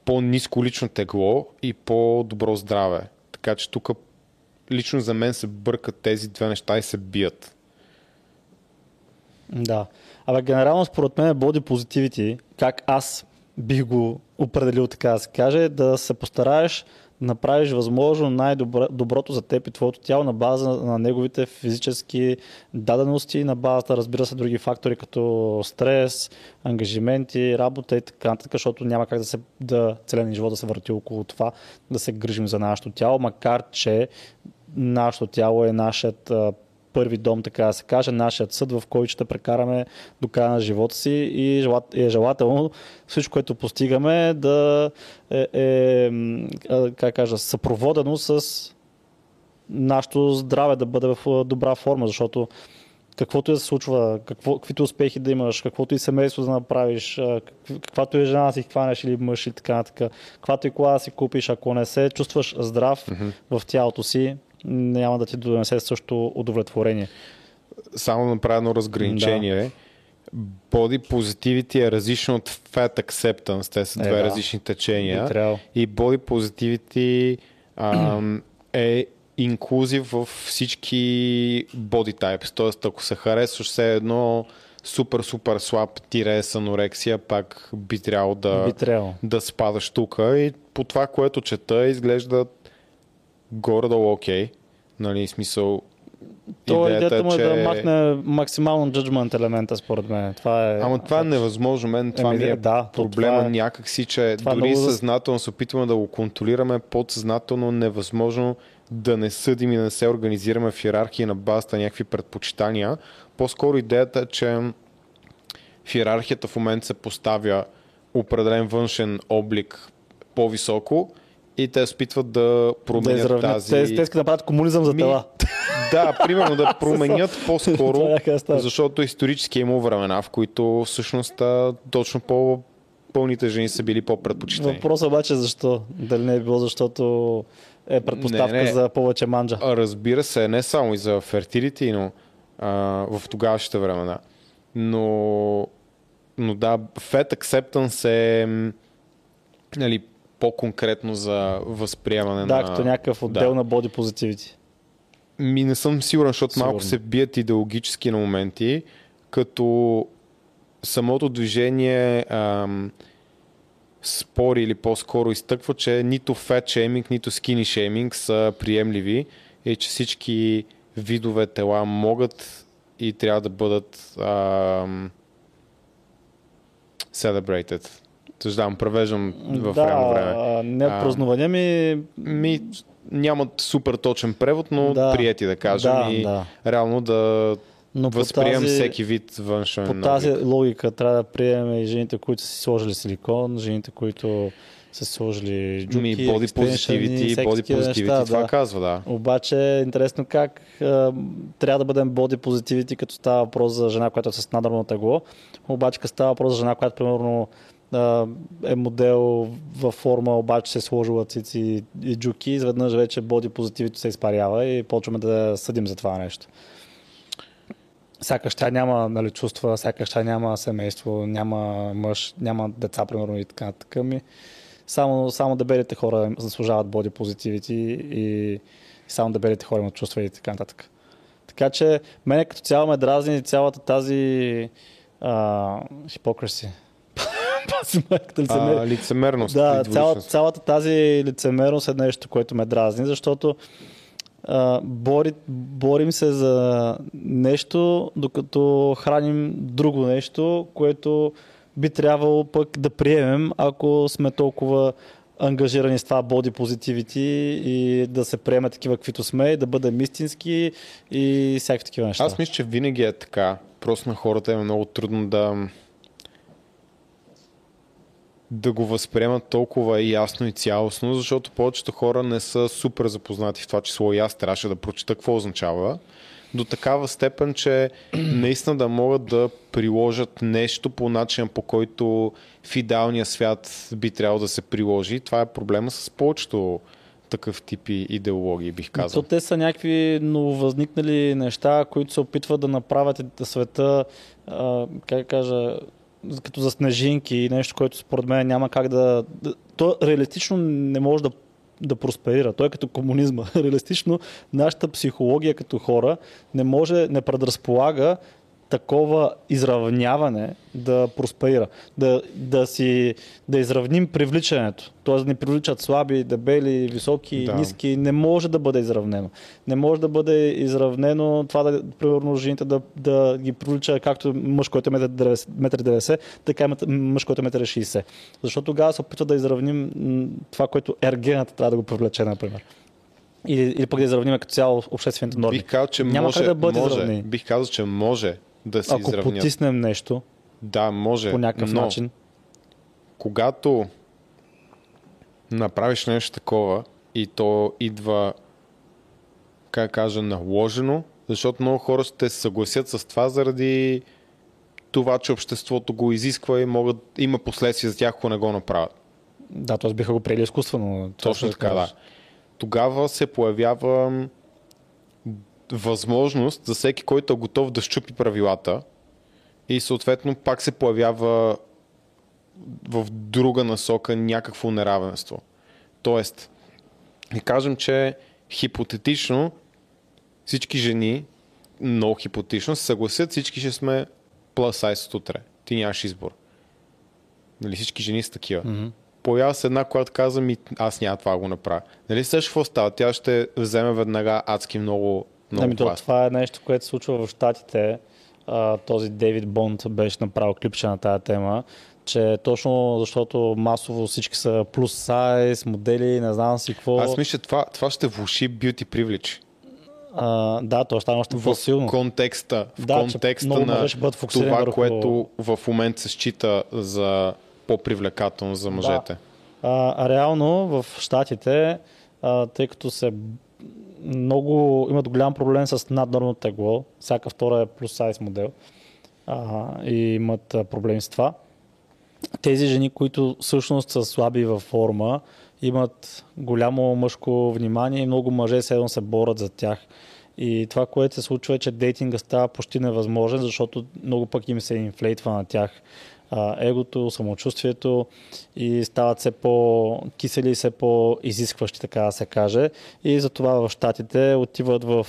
по-низко лично тегло и по-добро здраве. Така че тук лично за мен се бъркат тези две неща и се бият. Да. Абе, генерално според мен боди позитивити, как аз бих го определил така да се каже, да се постараеш направиш възможно най-доброто за теб и твоето тяло на база на неговите физически дадености, на базата, разбира се, други фактори като стрес, ангажименти, работа и така нататък, защото няма как да се да целен живот да се върти около това, да се грижим за нашето тяло, макар че нашето тяло е нашият първи дом, така да се каже, нашият съд, в който ще прекараме до края на живота си и е желателно всичко, което постигаме да е, е как кажа, съпроводено с нашето здраве да бъде в добра форма, защото каквото и да се случва, какво, каквито успехи да имаш, каквото и семейство да направиш, каквато и жена си хванеш или мъж и така нататък, каквато и кола да си купиш, ако не се чувстваш здрав mm-hmm. в тялото си, няма да ти донесе също удовлетворение. Само едно разграничение. Да. Body positivity е различно от fat acceptance. Те са е, две да. различни течения. И body positivity ам, е инклюзив в всички body types. Тоест, ако се харесваш все едно супер, супер слаб тире с анорексия, пак би трябвало да, би трябвало. да спадаш тук. И по това, което чета, изглежда горе-долу окей. Okay. Нали, смисъл, то идеята, идеята му е че... да махне максимално judgment елемента, според мен. Това е... Ама това е невъзможно. Мен това Еми, ми е да, проблема това е... някакси, че това е дори много... съзнателно се опитваме да го контролираме, подсъзнателно невъзможно да не съдим и да не се организираме в иерархия на базата на някакви предпочитания. По-скоро идеята е, че в иерархията в момента се поставя определен външен облик по-високо и те опитват да променят да тази... Те, те искат да правят комунизъм за тела. Да, примерно да променят по-скоро, защото исторически е имало времена, в които всъщност точно по пълните жени са били по-предпочитани. Въпросът обаче е защо? Дали не е било защото е предпоставка не, не. за повече манджа? Разбира се, не само и за фертилити, но а, в тогавашните времена. Но, но да, fat acceptance е нали, по-конкретно за възприемане да, на... Да, като някакъв отдел да. на body positivity. Ми не съм сигурен, защото Сигурно. малко се бият идеологически на моменти, като самото движение ам, спори или по-скоро изтъква, че нито fat shaming, нито skinny shaming са приемливи и че всички видове тела могат и трябва да бъдат ам, celebrated. Съждавам, превеждам в да, реално време. Не празнуване ми... ми... Нямат супер точен превод, но да, прияти да кажем да, и да. реално да но възприемам тази, всеки вид външен По тази облик. логика трябва да приемем и жените, които са си сложили силикон, жените, които са сложили джуки, Ми, боди позитивити, боди позитивити, това да. казва, да. Обаче е интересно как а, трябва да бъдем боди позитивити, като става въпрос за жена, която е с надърно тегло, обаче като става въпрос за жена, която примерно е модел във форма, обаче се сложила цици и джуки, изведнъж вече боди позитивито се изпарява и почваме да съдим за това нещо. Сякаш тя няма нали, чувства, сякаш тя няма семейство, няма мъж, няма деца, примерно и така. така ми. Само, само дебелите хора заслужават боди позитивити и само дебелите хора имат чувства и така нататък. Така че мене като цяло ме дразни цялата тази а, хипокраси а, лицемерност. Да, цялата, цялата тази лицемерност е нещо, което ме дразни, защото а, бори, борим се за нещо, докато храним друго нещо, което би трябвало пък да приемем, ако сме толкова ангажирани с това body positivity и да се приеме такива, каквито сме, да бъдем истински и всякакви такива неща. Аз мисля, че винаги е така. Просто на хората е много трудно да да го възприемат толкова ясно и цялостно, защото повечето хора не са супер запознати в това число и аз трябваше да прочета какво означава до такава степен, че наистина да могат да приложат нещо по начин, по който в идеалния свят би трябвало да се приложи. Това е проблема с повечето такъв тип идеологии, бих казал. То те са някакви нововъзникнали неща, които се опитват да направят света, а, как кажа, като за снежинки и нещо, което според мен няма как да... То реалистично не може да да просперира. Той е като комунизма. Реалистично нашата психология като хора не може, не предразполага такова изравняване да просперира. Да, да, си, да изравним привличането. Т.е. да ни привличат слаби, дебели, високи, да. ниски. Не може да бъде изравнено. Не може да бъде изравнено това да, примерно, жените да, да ги привлича както мъж, който е 1,90 м, така и мъж, който е 1,60 м. Защото тогава се опитва да изравним това, което ергената трябва да го привлече, например. Или, или пък да изравним като цяло обществените норми. Бих казал, че Няма може, да бъде може, бих казал, че може да се Ако изравнят. потиснем нещо, да, може, по някакъв но, начин. Когато направиш нещо такова и то идва, как кажа, наложено, защото много хора ще се съгласят с това заради това, че обществото го изисква и могат, има последствия за тях, ако не го направят. Да, т.е. биха го приели изкуствено. Точно така, да. Тогава се появява възможност за всеки, който е готов да щупи правилата и съответно пак се появява в друга насока някакво неравенство. Тоест, и кажем, че хипотетично всички жени, много хипотетично, се съгласят, всички ще сме plus size от утре. Ти нямаш избор. Нали, всички жени са такива. Mm-hmm. Поява се една, която каза ми, аз няма това да го направя. Нали също какво става? Тя ще вземе веднага адски много много ами, то, това е нещо, което се случва в Штатите. А, този Дейвид Бонд беше направил клипче на тази тема, че точно защото масово всички са плюс сайз, модели, не знам си какво. Аз мисля, това, това ще влуши бюти привлич. Uh, да, то става още по-силно. В контекста, в да, контекста на това, върху... което в момента се счита за по-привлекателно за мъжете. Да. А реално в Штатите, тъй като се много имат голям проблем с наднормно тегло. Всяка втора е плюс сайз модел а, и имат проблеми с това. Тези жени, които всъщност са слаби във форма, имат голямо мъжко внимание и много мъже седно се борят за тях. И това, което се случва е, че дейтинга става почти невъзможен, защото много пък им се инфлейтва на тях егото, самочувствието и стават все по-кисели, все по-изискващи, така да се каже. И затова в Штатите отиват в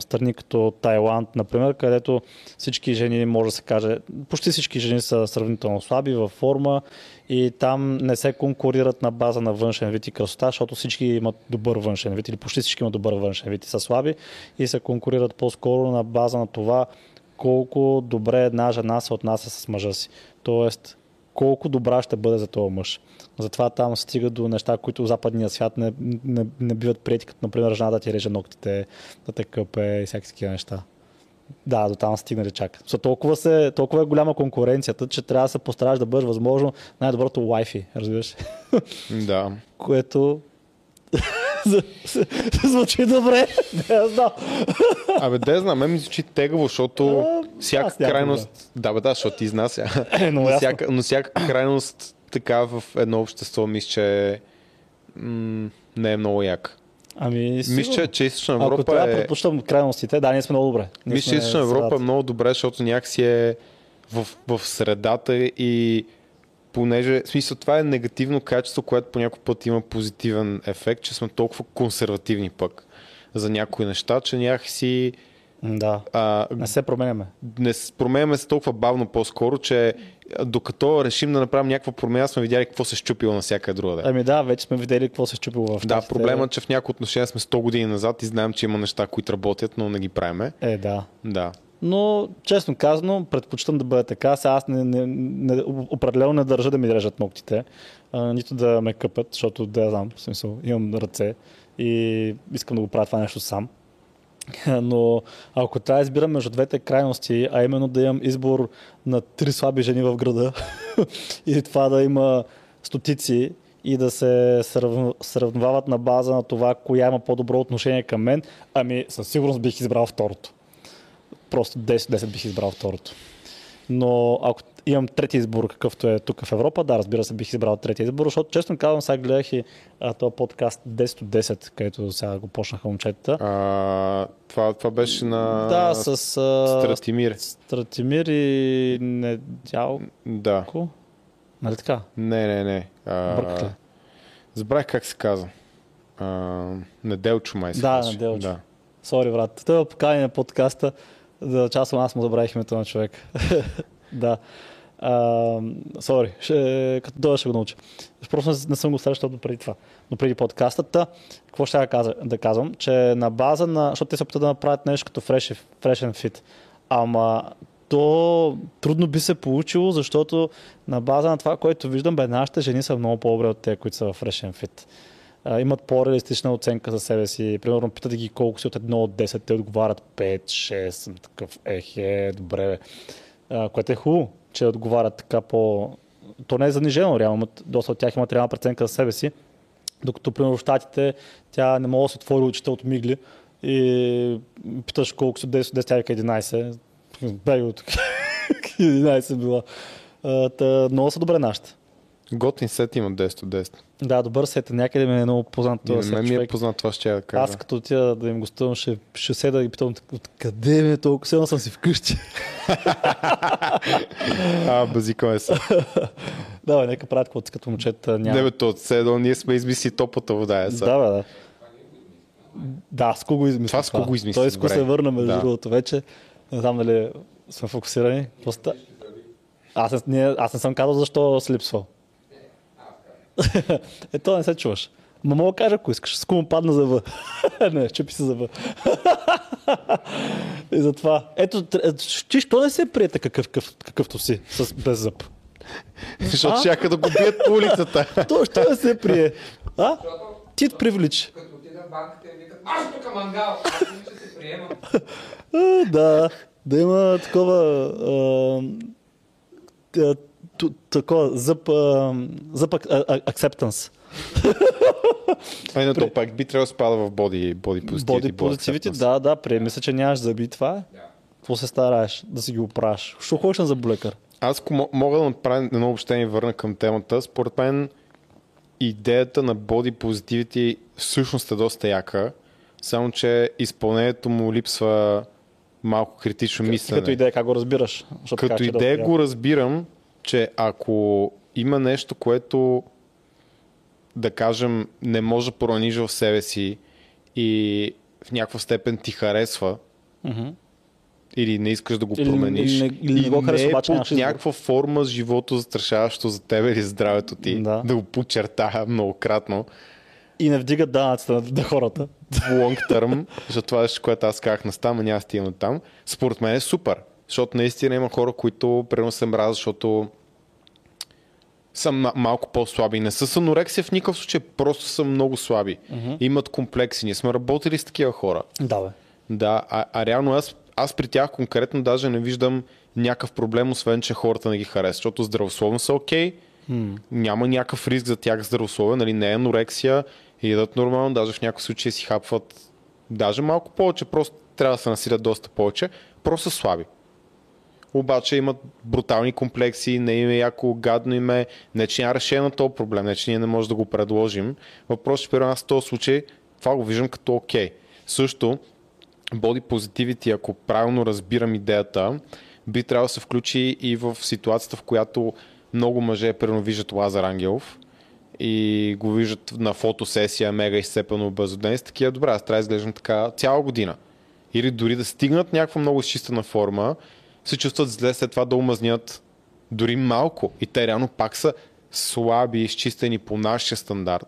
страни като Тайланд, например, където всички жени, може да се каже, почти всички жени са сравнително слаби във форма и там не се конкурират на база на външен вид и красота, защото всички имат добър външен вид или почти всички имат добър външен вид и са слаби и се конкурират по-скоро на база на това колко добре една жена се отнася с мъжа си. Тоест, колко добра ще бъде за този мъж. Затова там стига до неща, които западния свят не, не, не биват прияти, като например жена да ти реже ногтите, да те къпе и всякакви такива неща. Да, до там стигнали чак. So, толкова, се, толкова е голяма конкуренцията, че трябва да се постараш да бъдеш възможно най-доброто Wi-Fi, разбираш? Да. Което звучи добре. Не знам. Абе, да знам, мен ми звучи тегаво, защото всяка крайност... Да, бе, да, защото изнася. Е, но, всяка, но всяка крайност така в едно общество мисля, че м- не е много як. Ами, мисля, че Източна Европа Ако трябва е... предпочитам крайностите, да, ние сме много добре. Мисля, че Източна Европа е много добре, защото някакси е в, в средата и понеже, в смисъл, това е негативно качество, което по някой път има позитивен ефект, че сме толкова консервативни пък за някои неща, че някакси... Да, а, не се променяме. Не променяме се толкова бавно по-скоро, че докато решим да направим някаква промяна, сме видяли какво се щупило на всяка друга. Ами да, вече сме видели какво се щупило в Да, проблемът е, че в някои отношения сме 100 години назад и знаем, че има неща, които работят, но не ги правиме. Е, да. Да. Но, честно казано, предпочитам да бъде така. Сега аз не, не, не, определено не държа да ми режат ногтите, а, нито да ме къпят, защото да знам, в смисъл, имам ръце и искам да го правя това нещо сам. Но ако трябва да избирам между двете крайности, а именно да имам избор на три слаби жени в града и това да има стотици и да се срав- сравняват на база на това, коя има по-добро отношение към мен, ами със сигурност бих избрал второто. Просто 10-10 бих избрал второто. Но ако имам трети избор, какъвто е тук в Европа, да, разбира се, бих избрал трети избор, защото честно казвам, сега гледах и а, този подкаст 10 от 10, където сега го почнаха момчетата. А, това, това беше на да, с а, Стратимир. Стратимир и Недялко. Да. Нали така? Не, не, не. А, Бъркат ли? Забравих как се казва. А, Неделчо май се Да. Неделчо. Да. Сори, брат. Той ме покани на подкаста да участвам, аз му забравих името на човек. да. Сори, ще, като дойда ще го науча. Просто не, съм го срещал преди това. Но преди подкастата, какво ще да, каза, да казвам, че на база на... Защото те се опитат да направят нещо като fresh, fresh and fit. Ама то трудно би се получило, защото на база на това, което виждам, бе, нашите жени са много по-добре от те, които са в Fresh and Fit. Имат по-реалистична оценка за себе си. Примерно, питате ги колко си от 1 от 10, те отговарят 5, 6, съм такъв, ех, е, добре, бе. А, което е хубаво, че отговарят така по... То не е занижено, реално, доста от тях имат реална преценка за себе си. Докато, примерно, в Штатите, тя не може да се отвори очите от мигли и питаш колко си от 10, от 10 тя вика 11. Бега от тук. 11 била. Та, много са добре нашите. Готин сет има 10 от 10. Да, добър сет. Някъде ми е много познат на сет мен ми е познат това, ще я да кажа. Аз като отида да им гостувам, ще, ще седа и питам откъде ми е толкова, седна съм си вкъщи. А, базикаме се. да, бе, нека правят каквото като момчета. Няма. Не бе, то от седо, ние сме измисли топлата вода. Е, са. Да, бе, да. Да, с кого измисли Това с кого измисли, Той с кого се върна, между Да. другото, вече. Не знам дали сме фокусирани. Просто... Аз, не, не, аз не съм казал защо си липсвал. е, то не се чуваш. Ма мога да кажа, ако искаш. С му падна зъба. не, чупи се зъба. И затова. Ето, тр- ти що не се приете какъв, какъв, какъвто си, с, без зъб? Защото чака да го бият по улицата. То, що не се прие? А? Ти те привлича. Като отида в банката и викат, аз тук мангал, аз иначе се приемам. Да, да има такова такова зъб, зъб acceptance. Ай, на то пак би трябвало да спада в боди, боди Body positivity, да, да, приеми се, че нямаш зъби това е. Какво се стараеш да си ги оправиш? Що ходиш на зъболекар? Аз мога да направя едно обобщение и върна към темата, според мен идеята на боди positivity всъщност е доста яка, само че изпълнението му липсва малко критично мислене. Като идея, как го разбираш? Като идея да го разбирам, че ако има нещо, което да кажем не може да прораниш в себе си и в някаква степен ти харесва, Мгм. или не искаш да го Или- промениш, или или не и го харесва, не е обаче под някаква форма живото застрашаващо за тебе или здравето ти, Да. да го подчертая многократно, И не вдигат данъците на, на хората. в long term, защото това е което аз казах на стама, няма да стигна там, според мен е супер. Защото наистина има хора, които примерно се мразят, защото са ма- малко по-слаби. Не са с анорексия в никакъв случай, просто са много слаби. Имат комплекси. Ние сме работили с такива хора. Да, бе. Да, а, а реално аз, аз при тях конкретно даже не виждам някакъв проблем, освен че хората не ги харесват, защото здравословно са окей, няма някакъв риск за тях здравословие, нали, не е анорексия, ядат нормално, даже в някакъв случай си хапват даже малко повече, просто трябва да се насилят доста повече, просто са слаби. Обаче имат брутални комплекси, не им е яко, гадно им е, не че няма решение на този проблем, не че ние не можем да го предложим. Въпросът че при нас в този случай това го виждам като окей. Също, Body Positivity, ако правилно разбирам идеята, би трябвало да се включи и в ситуацията, в която много мъже примерно виждат Лазар Ангелов и го виждат на фотосесия мега изцепено обезоден и са такива, добре, аз трябва да изглеждам така цяла година. Или дори да стигнат някаква много изчистена форма, се чувстват зле след това да омазнят дори малко. И те реално пак са слаби, изчистени по нашия стандарт.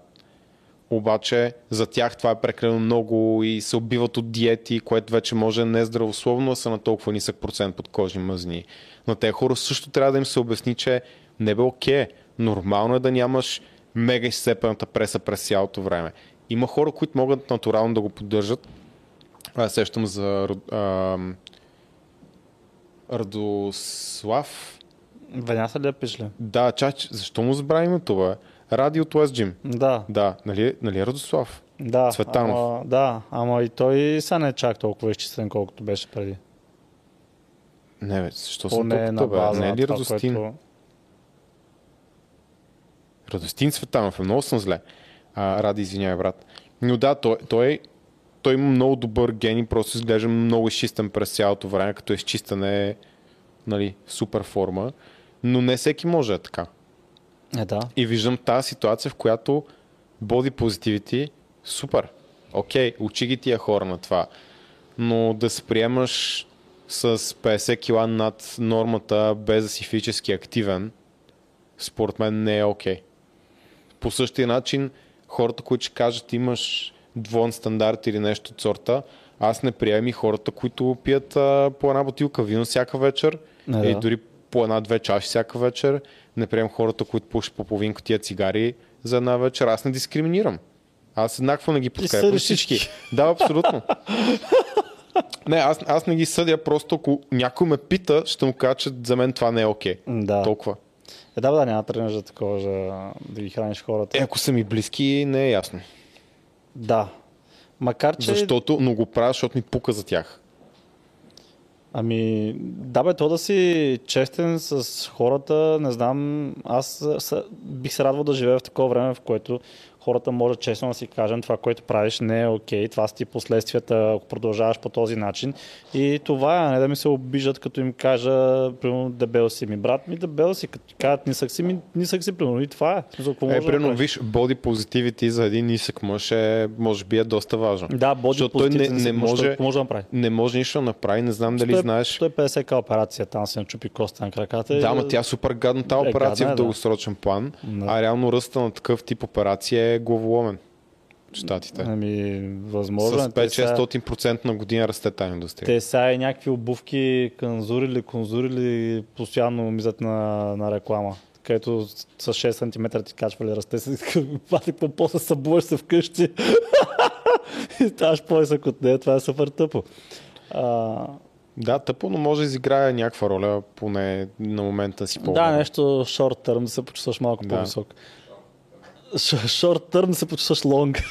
обаче за тях това е прекалено много и се убиват от диети, което вече може да не е здравословно, а са на толкова нисък процент подкожни мъзни. На тези хора също трябва да им се обясни, че не бе окей, нормално е да нямаш мега изцепената преса през цялото време. Има хора, които могат натурално да го поддържат. Сещам за ам, Радослав. Веняса ли пише? Да, чач, защо му забравя името, бе? Радиото West Gym. Да, Да, нали, нали е Радослав? да. Цветанов. Ама, да, ама и той са не е чак толкова изчислен, колкото беше преди. Не, бе, защо съм Поне толкова, на бе? Не е ли Радостин? което... Радостин Цветанов е много съм зле. А, Ради, извинявай, брат. Но да, той, той, той има много добър ген и просто изглежда много изчистен през цялото време, като изчистане е нали, супер форма. Но не всеки може е така. Е, да. И виждам тази ситуация, в която body positivity, супер. Окей, учи ги тия хора на това. Но да се приемаш с 50 кила над нормата, без да си физически активен, според мен не е окей. По същия начин, хората, които ще кажат имаш двоен стандарт или нещо от сорта, аз не приемам и хората, които пият а, по една бутилка вино всяка вечер Не, да. и дори по една-две чаши всяка вечер. Не приемам хората, които пушат по половин котия цигари за една вечер. Аз не дискриминирам. Аз еднакво не ги подкрепям всички. Да, абсолютно. Не, аз, аз не ги съдя, просто ако някой ме пита, ще му кажа, че за мен това не е окей. Да. Толкова. Е, да, да, няма тръгнеш за такова, за да ги храниш хората. Е, ако са ми близки, не е ясно. Да. Макар, че... Защото, но го правя, защото ми пука за тях. Ами, да бе, то да си честен с хората, не знам, аз бих се радвал да живея в такова време, в което хората може честно да си кажем това, което правиш не е окей, това са ти последствията, ако продължаваш по този начин. И това е, не да ми се обижат, като им кажа, примерно, дебел си ми брат, ми дебел си, като кажат нисък си, ми нисък си, примерно, и това е. За Е, да примерно, правиш? виж, body positivity за един нисък мъж е, може би е доста важно. Да, боди Защото той не, не, може, може да направи. не може нищо да направи, не знам дали Той- знаеш. 150 ка операция, там се начупи коста на краката. Да, ама тя е супер гадна тази Е, операция гадна е, в да. дългосрочен план, Да. а реално ръста на такъв тип операция е главоломен. в Штатите. Ами, възможно. С е. Те са- 5-600% на година расте тази индустрия. Те сега и някакви обувки, канзурили, конзурили, постоянно мизат на, на реклама. Където с 6 см ти качвали расте се. Пати какво после събуваш се вкъщи. и ставаш по-висок от нея. Това е супер тъпо. А, Да, тъпо, но може да изиграе някаква роля, поне на момента си по да, нещо шорт търм да се почувстваш малко Да. по-висок. Шорт търм да се почувстваш лонг.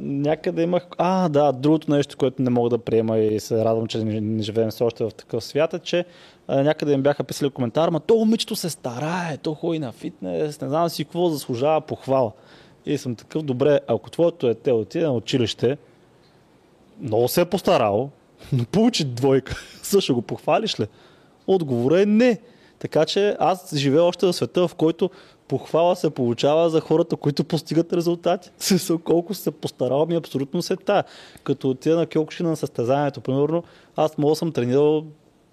Някъде имах... А, да, другото нещо, което не мога да приема и се радвам, че не, живеем все още в такъв свят е, че а, някъде им бяха писали коментар, ма то момичето се старае, то ходи на фитнес, не знам си какво заслужава похвала. И съм такъв, добре, ако твоето дете отиде на училище, много се е постарал, но получи двойка. Също го похвалиш ли? Отговорът е не. Така че аз живея още в света, в който похвала се получава за хората, които постигат резултати. В Смисъл, колко се постарал ми абсолютно се тая. Като отида на Кьокшина на състезанието, примерно, аз мога съм тренирал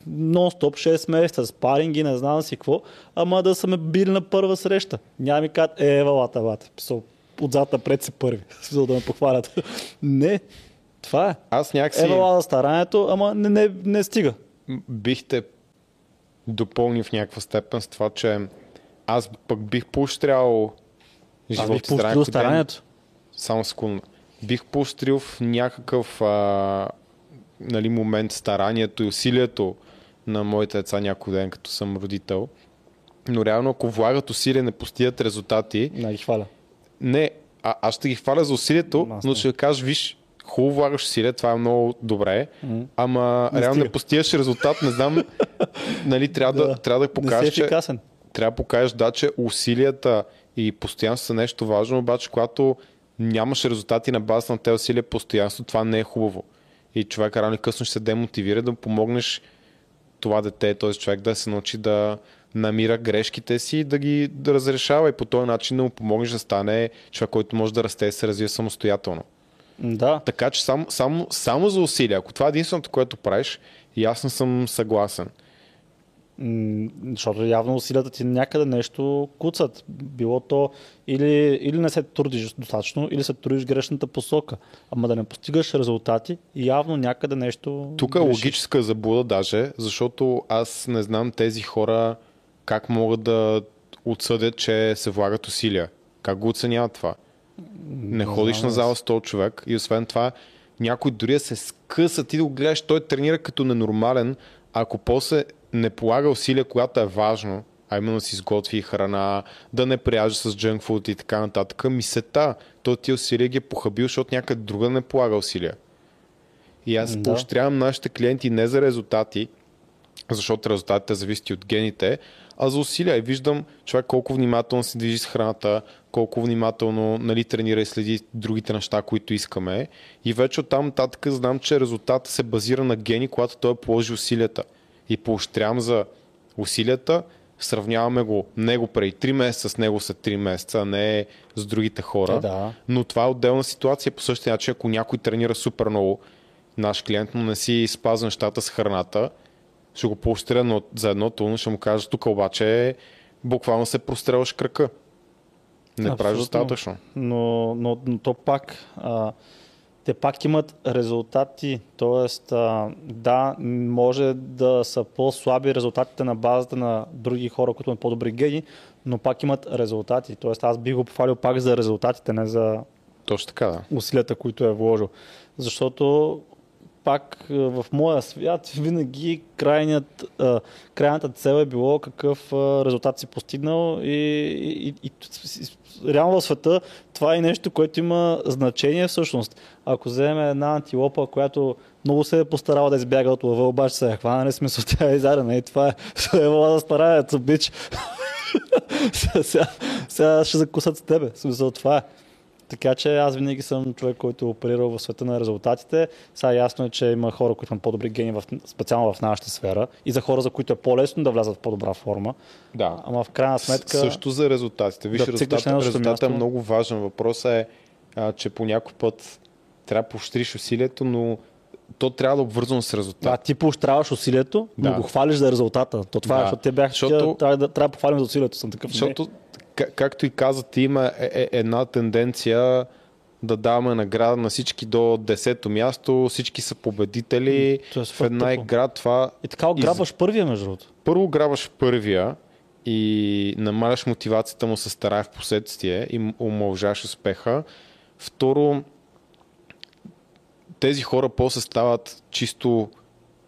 нон-стоп 6 месеца, спаринги, не знам си какво, ама да са ме били на първа среща. Няма ми кажат, е, валата, бате. Отзад напред си първи, за да ме похвалят. не, това е. Аз някакси Евала за старанието, ама не, не, не стига. бихте допълни в някаква степен с това, че аз пък бих поощрял Аз живота бих и здраве поощрил старанието. Само секунда. Бих поощрил в някакъв а, нали, момент старанието и усилието на моите деца някой ден, като съм родител. Но реално, ако влагат усилия, не постигат резултати, Не ги хваля. не, а, аз ще ги хваля за усилието, Аз но ще кажеш, виж, хубаво влагаш усилия, това е много добре, ама Не реално стига. не постигаш резултат, не знам, нали, трябва да, Да. трябва да покажеш, че. Трябва да покажеш, да, че усилията и постоянство са нещо важно, обаче когато нямаш резултати на база на тези усилия, постоянство, това не е хубаво. И човек рано или късно ще се демотивира да помогнеш това дете, този човек да се научи да намира грешките си и да ги да разрешава и по този начин да му помогнеш да стане човек, който може да расте и се развие самостоятелно. Да. Така че само, само, само за усилия, ако това е единственото, което правиш, и аз не съм съгласен. Защото явно усилията ти някъде нещо куцат. Било то или, или не се трудиш достатъчно, или се трудиш грешната посока. Ама да не постигаш резултати, явно някъде нещо. Тук е логическа заблуда даже, защото аз не знам тези хора как могат да отсъдят, че се влагат усилия. Как го оценяват това? Не ходиш знам, на зала с 100 човек и освен това някой дори да се скъса, ти да го гледаш, той тренира като ненормален, ако после не полага усилия, когато е важно, а именно да си изготви храна, да не прияжда с джънк фуд и така нататък, мисета, той ти усилия ги е похабил, защото някъде друга не полага усилия. И аз Да. поощрявам нашите клиенти не за резултати, защото резултатите зависят от гените, а за усилия. И виждам човек колко внимателно се движи с храната, колко внимателно нали, тренира и следи другите неща, които искаме. И вече оттам нататък знам, че резултатът се базира на гени, когато той положи усилията. И поощрявам за усилията, сравняваме го него преди 3 месеца с него след 3 месеца, а не с другите хора. Е, да. Но това е отделна ситуация. По същия начин, ако някой тренира супер много, наш клиент, но не си спазва нещата с храната, ще го поощря но за едното, но ще му кажа, тук обаче буквално се прострелваш кръка. Не правиш Абсолютно. достатъчно. но, но, но то пак, а, те пак имат резултати. А, да, може да са по-слаби резултатите на базата на други хора, които имат по-добри гени, но пак имат резултати. Тоест, аз бих го похвалил пак за резултатите, не за Точно така, да. усилията, които е вложил. Защото пак в моя свят винаги крайният, крайната цел е било какъв резултат си постигнал и, и, и, и реално в света това е нещо, което има значение всъщност. Ако вземем една антилопа, която много се е постарала да избяга от лъва, обаче се е хвана, не смисъл, тя е изядена и това е, е да стараят, бич. сега, сега, ще закусат с тебе. Смисъл, това е. Така че аз винаги съм човек, който е оперирал в света на резултатите. Сега ясно е, че има хора, които имат по-добри гени, в, специално в нашата сфера, и за хора, за които е по-лесно да влязат в по-добра форма. Да. Ама в крайна сметка... Също за резултатите. Виж, да едно резултатът е място. много важен. Въпросът е, а, че по някой път трябва да поощриш усилието, но то трябва да е обвързано с резултат. Да, ти поощряваш усилието, но Да. го хвалиш за резултата. То това е, Да. защото те бяха Защото- трябва, да, трябва да похвалим за усилието. Съм такъв. Защото, как, както и каза ти, има е, е, една тенденция да даваме награда на всички до 10-то място, всички са победители. е в една тъпо. игра това... И така ограбваш първия, между другото. Първо грабваш първия и намаляш мотивацията му се старае в последствие и омалжаш успеха. Второ, тези хора после стават чисто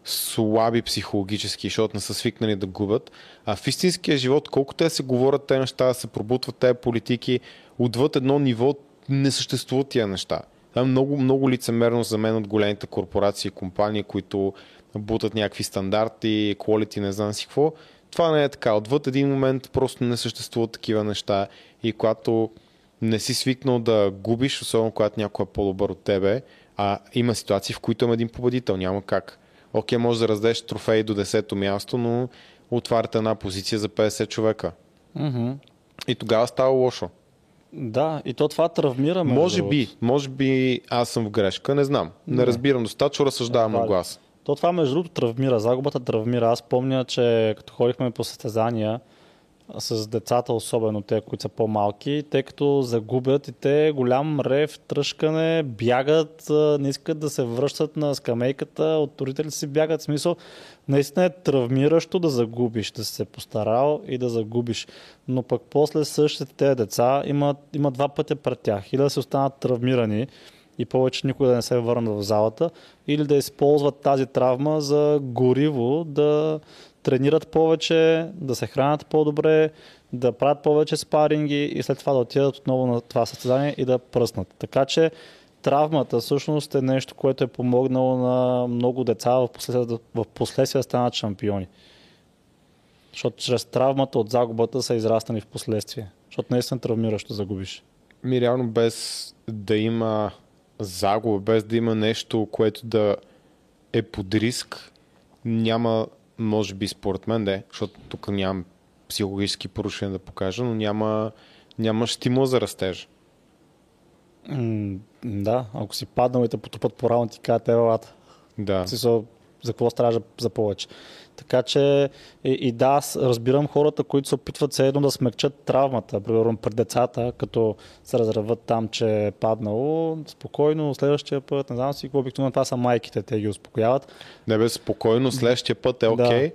слаби психологически, защото не са свикнали да губят. А в истинския живот, колко те се говорят тези неща, се пробутват тези политики, отвъд едно ниво не съществуват тия неща. Това е много, много лицемерно за мен от големите корпорации и компании, които бутат някакви стандарти, quality, не знам си какво. Това не е така. Отвъд един момент просто не съществуват такива неща и когато не си свикнал да губиш, особено когато някой е по-добър от тебе, а има ситуации, в които има един победител, няма как. Окей, може да раздеш трофей до 10-то място, но отваряте една позиция за 50 човека. Mm-hmm. И тогава става лошо. Да, и то това травмира. между Може би, може би аз съм в грешка, не знам. Не, Не. разбирам достатъчно, разсъждавам на глас. То това между другото травмира, загубата травмира. Аз помня, че като ходихме по състезания с децата, особено те, които са по-малки, тъй като загубят и те голям рев, тръжкане, бягат, не искат да се връщат на скамейката, от родителите си бягат. В смисъл, наистина е травмиращо да загубиш, да се постарал и да загубиш. Но пък после същите тези деца имат, има два пътя пред тях. Или да се останат травмирани, и повече никога да не се върнат в залата, или да използват тази травма за гориво, да тренират повече, да се хранят по-добре, да правят повече спаринги и след това да отидат отново на това състезание и да пръснат. Така че травмата всъщност е нещо, което е помогнало на много деца в последствие, в последствие да станат шампиони. Защото чрез травмата от загубата са израснали в последствие. Защото наистина е травмиращо загубиш. Ми реално без да има загуба, без да има нещо, което да е под риск, няма, може би според мен да е, защото тук нямам психологически порушения да покажа, но няма, няма стимул за растеж. М, да, ако си паднал и те потупат по рамото, ти кажат, елата. Да. Смисъл, за какво стража за повече. Така че и, и да, аз разбирам хората, които се опитват все едно да смекчат травмата, примерно пред децата, като се разреват там, че е паднало, спокойно, следващия път, не знам си какво обикновено, това са майките, те ги успокояват. Не бе, спокойно, следващия път е Да. окей. Okay.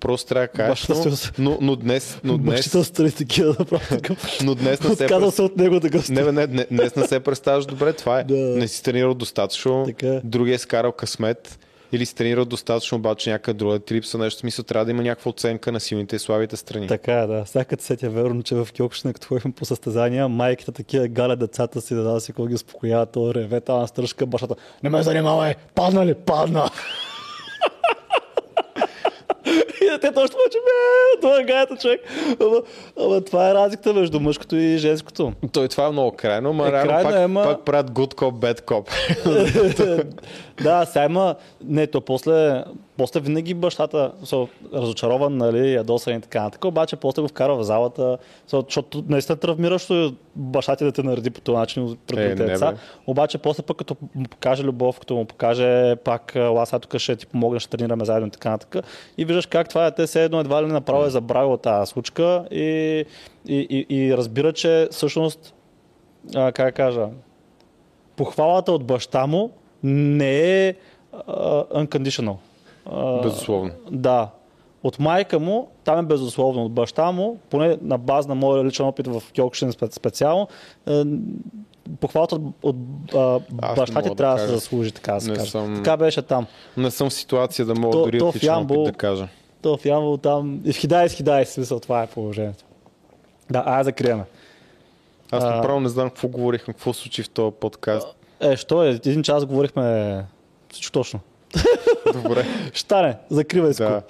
Просто трябва да кажеш, Бащата но, но, но днес, но днес, страни такива да правят такъв. но днес не се Отказал се от него такъв. Не, не, не, днес не се представяш добре, това е. Да. Не си тренирал достатъчно, Така е. другия е скарал късмет, или си тренирал достатъчно, обаче някъде друга ти липсва нещо. Смисъл, трябва да има някаква оценка на силните и слабите страни. Така е, да. Сега като сетя верно, че в Кьокшина, като ходим по състезания, майките такива галят децата си, да да си какво ги то реве, там стръжка бащата. Не ме занимавай, падна ли? Падна! И детето още повече, бе, това е гайта човек. Ама, ама, това е разликата между мъжкото и женското. Той това е много крайно, ма Е, реално крайно пак, е, ма- пак правят good cop, bad cop. да, сега има... Не, то после, после винаги бащата са разочарован, нали, ядосан и така нататък, обаче после го вкара в залата, защото наистина травмиращо баща ти да те нареди по този начин пред Е, деца. Обаче после пък като му покаже любов, като му покаже пак ела сега тук ще ти помогна, ще тренираме заедно и така нататък. И виждаш как това дете се едно едва ли направо е забравило тази случка и, и, и, и разбира, че всъщност, а, как кажа, похвалата от баща му не е unconditional. А, Безусловно. Да. От майка му, там е безусловно. От баща му, поне на база на моя личен опит в Кьокшин спе- специално, е, похвалата от, от а, Аз баща ти да трябва да се кажа. заслужи, така да се каже. съм- Така беше там. Не съм в ситуация да мога То- дори то в Ямбол- да кажа. То в Ямбол там и в Хидай с Хидай, смисъл, това е положението. Да, ай закриеме. Аз А- направо не знам какво говорихме, какво се случи в този подкаст. Е, що е? Един час говорихме всичко точно. Добре. Ще стане, закривай се. Да.